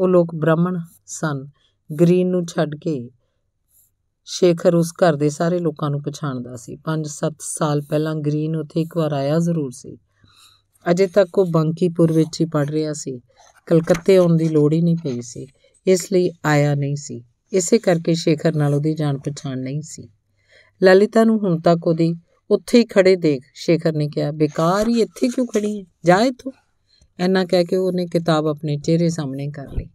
ਉਹ ਲੋਕ ਬ੍ਰਾਹਮਣ ਸਨ। ਗ੍ਰੀਨ ਨੂੰ ਛੱਡ ਕੇ ਸ਼ੇਖਰ ਉਸ ਘਰ ਦੇ ਸਾਰੇ ਲੋਕਾਂ ਨੂੰ ਪਛਾਣਦਾ ਸੀ। 5-7 ਸਾਲ ਪਹਿਲਾਂ ਗ੍ਰੀਨ ਉੱਥੇ ਇੱਕ ਵਾਰ ਆਇਆ ਜ਼ਰੂਰ ਸੀ। ਅਜੇ ਤੱਕ ਉਹ ਬੰਕੀਪੁਰ ਵਿੱਚ ਹੀ ਪੜ ਰਿਹਾ ਸੀ। ਕਲਕੱਤੇ ਆਉਣ ਦੀ ਲੋੜ ਹੀ ਨਹੀਂ ਪਈ ਸੀ। ਇਸ ਲਈ ਆਇਆ ਨਹੀਂ ਸੀ। ਇਸੇ ਕਰਕੇ ਸ਼ੇਖਰ ਨਾਲ ਉਹਦੀ ਜਾਣ ਪਛਾਣ ਨਹੀਂ ਸੀ। ਲਲਿਤਾ ਨੂੰ ਹੁਣ ਤੱਕ ਉਹਦੀ ਉੱਥੇ ਹੀ ਖੜੇ ਦੇਖ ਸ਼ੇਖਰ ਨੇ ਕਿਹਾ, ਬੇਕਾਰ ਹੀ ਇੱਥੇ ਕਿਉਂ ਖੜੀ ਹੈ ਜਾ ਇੱਥੋਂ। ਐਨਾ ਕਹਿ ਕੇ ਉਹਨੇ ਕਿਤਾਬ ਆਪਣੇ ਚਿਹਰੇ ਸਾਹਮਣੇ ਕਰ ਲਈ।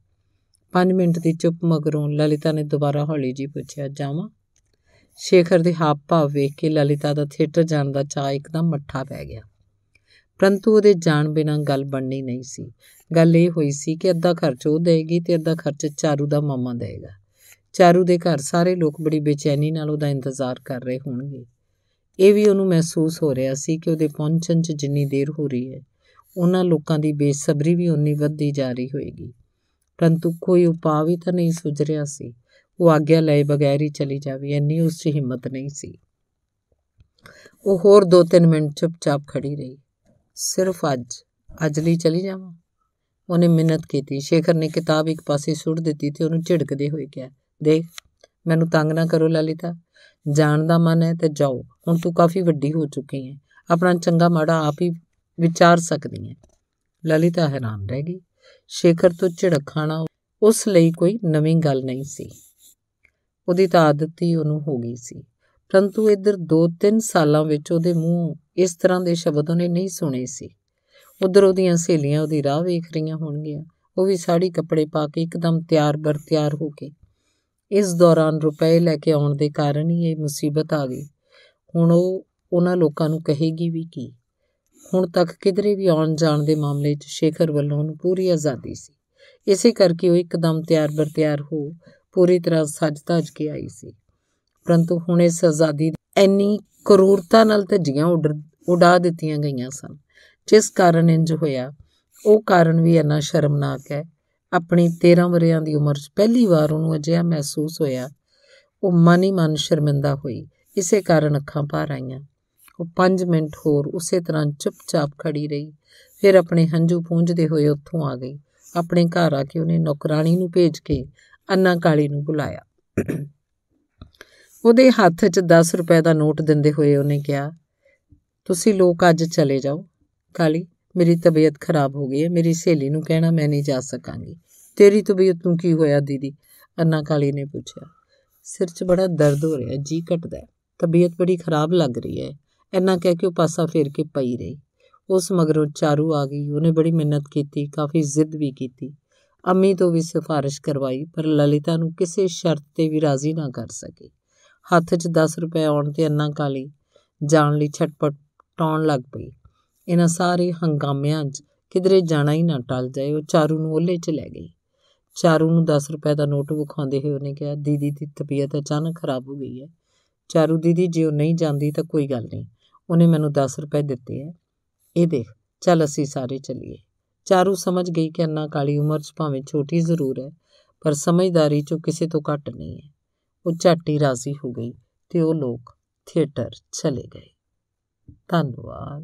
5 ਮਿੰਟ ਦੀ ਚੁੱਪ ਮਗਰੋਂ ਲਲਿਤਾ ਨੇ ਦੁਬਾਰਾ ਹੌਲੀ ਜੀ ਪੁੱਛਿਆ, ਜਾਵਾਂ? ਸ਼ੇਖਰ ਦੇ ਹਾਵ ਭਾਵ ਵੇਖ ਕੇ ਲਲਿਤਾ ਦਾ ਥੀਏਟਰ ਜਾਣ ਦਾ ਚਾਹ ਇੱਕਦਮ ਮੱਠਾ ਪੈ ਗਿਆ। ਪਰੰਤੂ ਉਹਦੇ ਜਾਣ ਬਿਨਾਂ ਗੱਲ ਬਣਨੀ ਨਹੀਂ ਸੀ। ਗੱਲ ਇਹ ਹੋਈ ਸੀ ਕਿ ਅੱਧਾ ਖਰਚ ਉਹ ਦੇਗੀ ਤੇ ਅੱਧਾ ਖਰਚ ਚਾਰੂ ਦਾ ਮਾਮਾ ਦੇਗਾ ਚਾਰੂ ਦੇ ਘਰ ਸਾਰੇ ਲੋਕ ਬੜੀ ਬੇਚੈਨੀ ਨਾਲ ਉਹਦਾ ਇੰਤਜ਼ਾਰ ਕਰ ਰਹੇ ਹੋਣਗੇ। ਇਹ ਵੀ ਉਹਨੂੰ ਮਹਿਸੂਸ ਹੋ ਰਿਹਾ ਸੀ ਕਿ ਉਹਦੇ ਪਹੁੰਚਣ 'ਚ ਜਿੰਨੀ ਦੇਰ ਹੋ ਰਹੀ ਹੈ, ਉਹਨਾਂ ਲੋਕਾਂ ਦੀ ਬੇਸਬਰੀ ਵੀ ਉਨੀ ਵੱਧਦੀ ਜਾ ਰਹੀ ਹੋਏਗੀ। ਪਰੰਤੂ ਕੋਈ ਉਪਾਅ ਵੀ ਤਾਂ ਨਹੀਂ ਸੁਝ ਰਿਹਾ ਸੀ। ਉਹ ਆਗਿਆ ਲਏ ਬਗੈਰ ਹੀ ਚਲੀ ਜਾਵੇ, ਇੰਨੀ ਉਸ 'ਚ ਹਿੰਮਤ ਨਹੀਂ ਸੀ। ਉਹ ਹੋਰ 2-3 ਮਿੰਟ ਚੁੱਪਚਾਪ ਖੜੀ ਰਹੀ। ਸਿਰਫ ਅੱਜ ਅੱਜ ਲਈ ਚਲੀ ਜਾਵਾਂ? ਉਹਨੇ ਮਿਹਨਤ ਕੀਤੀ। ਸ਼ੇਖਰ ਨੇ ਕਿਤਾਬ ਇੱਕ ਪਾਸੇ ਸੁੱਟ ਦਿੱਤੀ ਤੇ ਉਹਨੂੰ ਝਿੜਕਦੇ ਹੋਏ ਕਿਹਾ ਦੇਖ, ਮੈਨੂੰ ਤੰਗ ਨਾ ਕਰੋ ਲਲਿਤਾ। ਜਾਣ ਦਾ ਮਨ ਹੈ ਤੇ ਜਾਓ। ਹੁਣ ਤੂੰ ਕਾਫੀ ਵੱਡੀ ਹੋ ਚੁੱਕੀ ਹੈ। ਆਪਣਾ ਚੰਗਾ ਮਾੜਾ ਆਪ ਹੀ ਵਿਚਾਰ ਸਕਦੀ ਹੈ। ਲਲਿਤਾ ਹੈਰਾਨ ਰਹਿ ਗਈ। ਸ਼ੇਖਰ ਤੋਂ ਝਿੜਕ ਖਾਣਾ ਉਸ ਲਈ ਕੋਈ ਨਵੀਂ ਗੱਲ ਨਹੀਂ ਸੀ। ਉਹਦੀ ਤਾਂ ਆਦਤ ਹੀ ਉਹਨੂੰ ਹੋ ਗਈ ਸੀ। ਪਰੰਤੂ ਇੱਧਰ 2-3 ਸਾਲਾਂ ਵਿੱਚ ਉਹਦੇ ਮੂੰਹ ਇਸ ਤਰ੍ਹਾਂ ਦੇ ਸ਼ਬਦ ਉਹਨੇ ਨਹੀਂ ਸੁਣੇ ਸੀ। ਉਧਰ ਉਹਦੀਆਂ ਸਹੇਲੀਆਂ ਉਹਦੀ ਰਾਹ ਵੇਖ ਰਹੀਆਂ ਹੋਣਗੀਆਂ। ਉਹ ਵੀ ਸਾੜੀ ਕੱਪੜੇ ਪਾ ਕੇ ਇੱਕਦਮ ਤਿਆਰ ਬਰ ਤਿਆਰ ਹੋ ਕੇ ਇਸ ਦੌਰਾਨ ਰੁਪਏ ਲੈ ਕੇ ਆਉਣ ਦੇ ਕਾਰਨ ਹੀ ਇਹ ਮੁਸੀਬਤ ਆ ਗਈ। ਹੁਣ ਉਹ ਉਹਨਾਂ ਲੋਕਾਂ ਨੂੰ ਕਹੇਗੀ ਵੀ ਕੀ? ਹੁਣ ਤੱਕ ਕਿਧਰੇ ਵੀ ਆਉਣ ਜਾਣ ਦੇ ਮਾਮਲੇ 'ਚ ਸ਼ੇਖਰ ਵੱਲੋਂ ਉਹਨੂੰ ਪੂਰੀ ਆਜ਼ਾਦੀ ਸੀ। ਇਸੇ ਕਰਕੇ ਉਹ ਇੱਕਦਮ ਤਿਆਰ ਬਰ ਤਿਆਰ ਹੋ ਪੂਰੀ ਤਰ੍ਹਾਂ ਸੱਜ-ਧੱਜ ਕੇ ਆਈ ਸੀ। ਪਰੰਤੂ ਹੁਣ ਇਸ ਆਜ਼ਾਦੀ ਇੰਨੀ ਕਰੂਰਤਾ ਨਾਲ ਧੱਜੀਆਂ ਉਡਾ ਦਿੱਤੀਆਂ ਗਈਆਂ ਸਨ। ਜਿਸ ਕਾਰਨ ਇੰਜ ਹੋਇਆ, ਉਹ ਕਾਰਨ ਵੀ ਇੰਨਾ ਸ਼ਰਮਨਾਕ ਹੈ ਆਪਣੀ 13 ਵਰਿਆਂ ਦੀ ਉਮਰ 'ਚ ਪਹਿਲੀ ਵਾਰ ਉਹਨੂੰ ਅਜਿਹਾ ਮਹਿਸੂਸ ਹੋਇਆ। ਉਹ ਮਨ ਹੀ ਮਨ ਸ਼ਰਮਿੰਦਾ ਹੋਈ। ਇਸੇ ਕਾਰਨ ਅੱਖਾਂ ਭਰ ਆਈਆਂ। ਉਹ 5 ਮਿੰਟ ਹੋਰ ਉਸੇ ਤਰ੍ਹਾਂ ਚੁੱਪਚਾਪ ਖੜੀ ਰਹੀ। ਫਿਰ ਆਪਣੇ ਹੰਝੂ ਪੂੰਝਦੇ ਹੋਏ ਉੱਥੋਂ ਆ ਗਈ। ਆਪਣੇ ਘਰ ਆ ਕੇ ਉਹਨੇ ਨੌਕਰਾਨੀ ਨੂੰ ਭੇਜ ਕੇ ਅੰਨਾ ਕਾਲੀ ਨੂੰ ਬੁਲਾਇਆ। ਉਹਦੇ ਹੱਥ 'ਚ 10 ਰੁਪਏ ਦਾ ਨੋਟ ਦਿੰਦੇ ਹੋਏ ਉਹਨੇ ਕਿਹਾ, ਤੁਸੀਂ ਲੋਕ ਅੱਜ ਚਲੇ ਜਾਓ। ਕਾਲੀ ਮੇਰੀ ਤਬੀਅਤ ਖਰਾਬ ਹੋ ਗਈ ਹੈ, ਮੇਰੀ ਸਹੇਲੀ ਨੂੰ ਕਹਿਣਾ ਮੈਂ ਨਹੀਂ ਜਾ ਸਕਾਂਗੀ। ਤੇਰੀ ਤਬੀਅਤ ਨੂੰ ਕੀ ਹੋਇਆ ਦੀਦੀ? ਅੰਨਾ ਕਾਲੀ ਨੇ ਪੁੱਛਿਆ। ਸਿਰ 'ਚ ਬੜਾ ਦਰਦ ਹੋ ਰਿਹਾ, ਜੀ ਘਟਦਾ ਤਬੀਅਤ ਬੜੀ ਖਰਾਬ ਲੱਗ ਰਹੀ ਹੈ। ਇੰਨਾ ਕਹਿ ਕੇ ਉਹ ਪਾਸਾ ਫੇਰ ਕੇ ਪਈ ਰਹੀ। ਉਸ ਮਗਰੋਂ ਚਾਰੂ ਆ ਗਈ। ਉਹਨੇ ਬੜੀ ਮਿਹਨਤ ਕੀਤੀ, ਕਾਫੀ ਜ਼ਿੱਦ ਵੀ ਕੀਤੀ। ਅੰਮੀ ਤੋਂ ਵੀ ਸਿਫਾਰਿਸ਼ ਕਰਵਾਈ, ਪਰ ਲਲਿਤਾ ਨੂੰ ਕਿਸੇ ਸ਼ਰਤ ਤੇ ਵੀ ਰਾਜ਼ੀ ਨਾ ਕਰ ਸਕੀ। ਹੱਥ 'ਚ 10 ਰੁਪਏ ਆਉਣ ਤੇ ਅੰਨਾ ਕਾਲੀ ਜਾਣ ਲਈ ਛਟਪਟ ਟਾਉਣ ਲੱਗ ਪਈ। ਇਹਨਾਂ ਸਾਰੇ ਹੰਗਾਮਿਆਂ 'ਚ ਕਿਧਰੇ ਜਾਣਾ ਹੀ ਨਾ ਟਲ ਜਾਏ, ਉਹ ਚਾਰੂ ਨੂੰ ਉਹਲੇ 'ਚ ਲੈ ਗਈ। ਚਾਰੂ ਨੂੰ 10 ਰੁਪਏ ਦਾ ਨੋਟ ਵਿਖਾਉਂਦੇ ਹੋਏ ਉਹਨੇ ਕਿਹਾ, ਦੀਦੀ ਦੀ ਤਬੀਅਤ ਅਚਾਨਕ ਖਰਾਬ ਹੋ ਗਈ ਹੈ। ਚਾਰੂ ਦੀਦੀ, ਜੇ ਉਹ ਨਹੀਂ ਜਾਂਦੀ ਤਾਂ ਕੋਈ ਗੱਲ ਨਹੀਂ। ਉਹਨੇ ਮੈਨੂੰ 10 ਰੁਪਏ ਦਿੱਤੇ ਐ ਇਹ ਦੇਖ, ਚੱਲ ਅਸੀਂ ਸਾਰੇ ਚੱਲੀਏ ਚਾਰੂ ਸਮਝ ਗਈ ਕਿ ਅੰਨਾ ਕਾਲੀ ਉਮਰ 'ਚ ਭਾਵੇਂ ਛੋਟੀ ਜ਼ਰੂਰ ਹੈ, ਪਰ ਸਮਝਦਾਰੀ 'ਚੋਂ ਕਿਸੇ ਤੋਂ ਘੱਟ ਨਹੀਂ ਹੈ। ਉਹ ਝਾਟੀ ਰਾਜ਼ੀ ਹੋ ਗਈ ਤੇ ਉਹ ਲੋਕ ਥੀਏਟਰ ਚਲੇ ਗਏ। ਧੰਨਵਾਦ।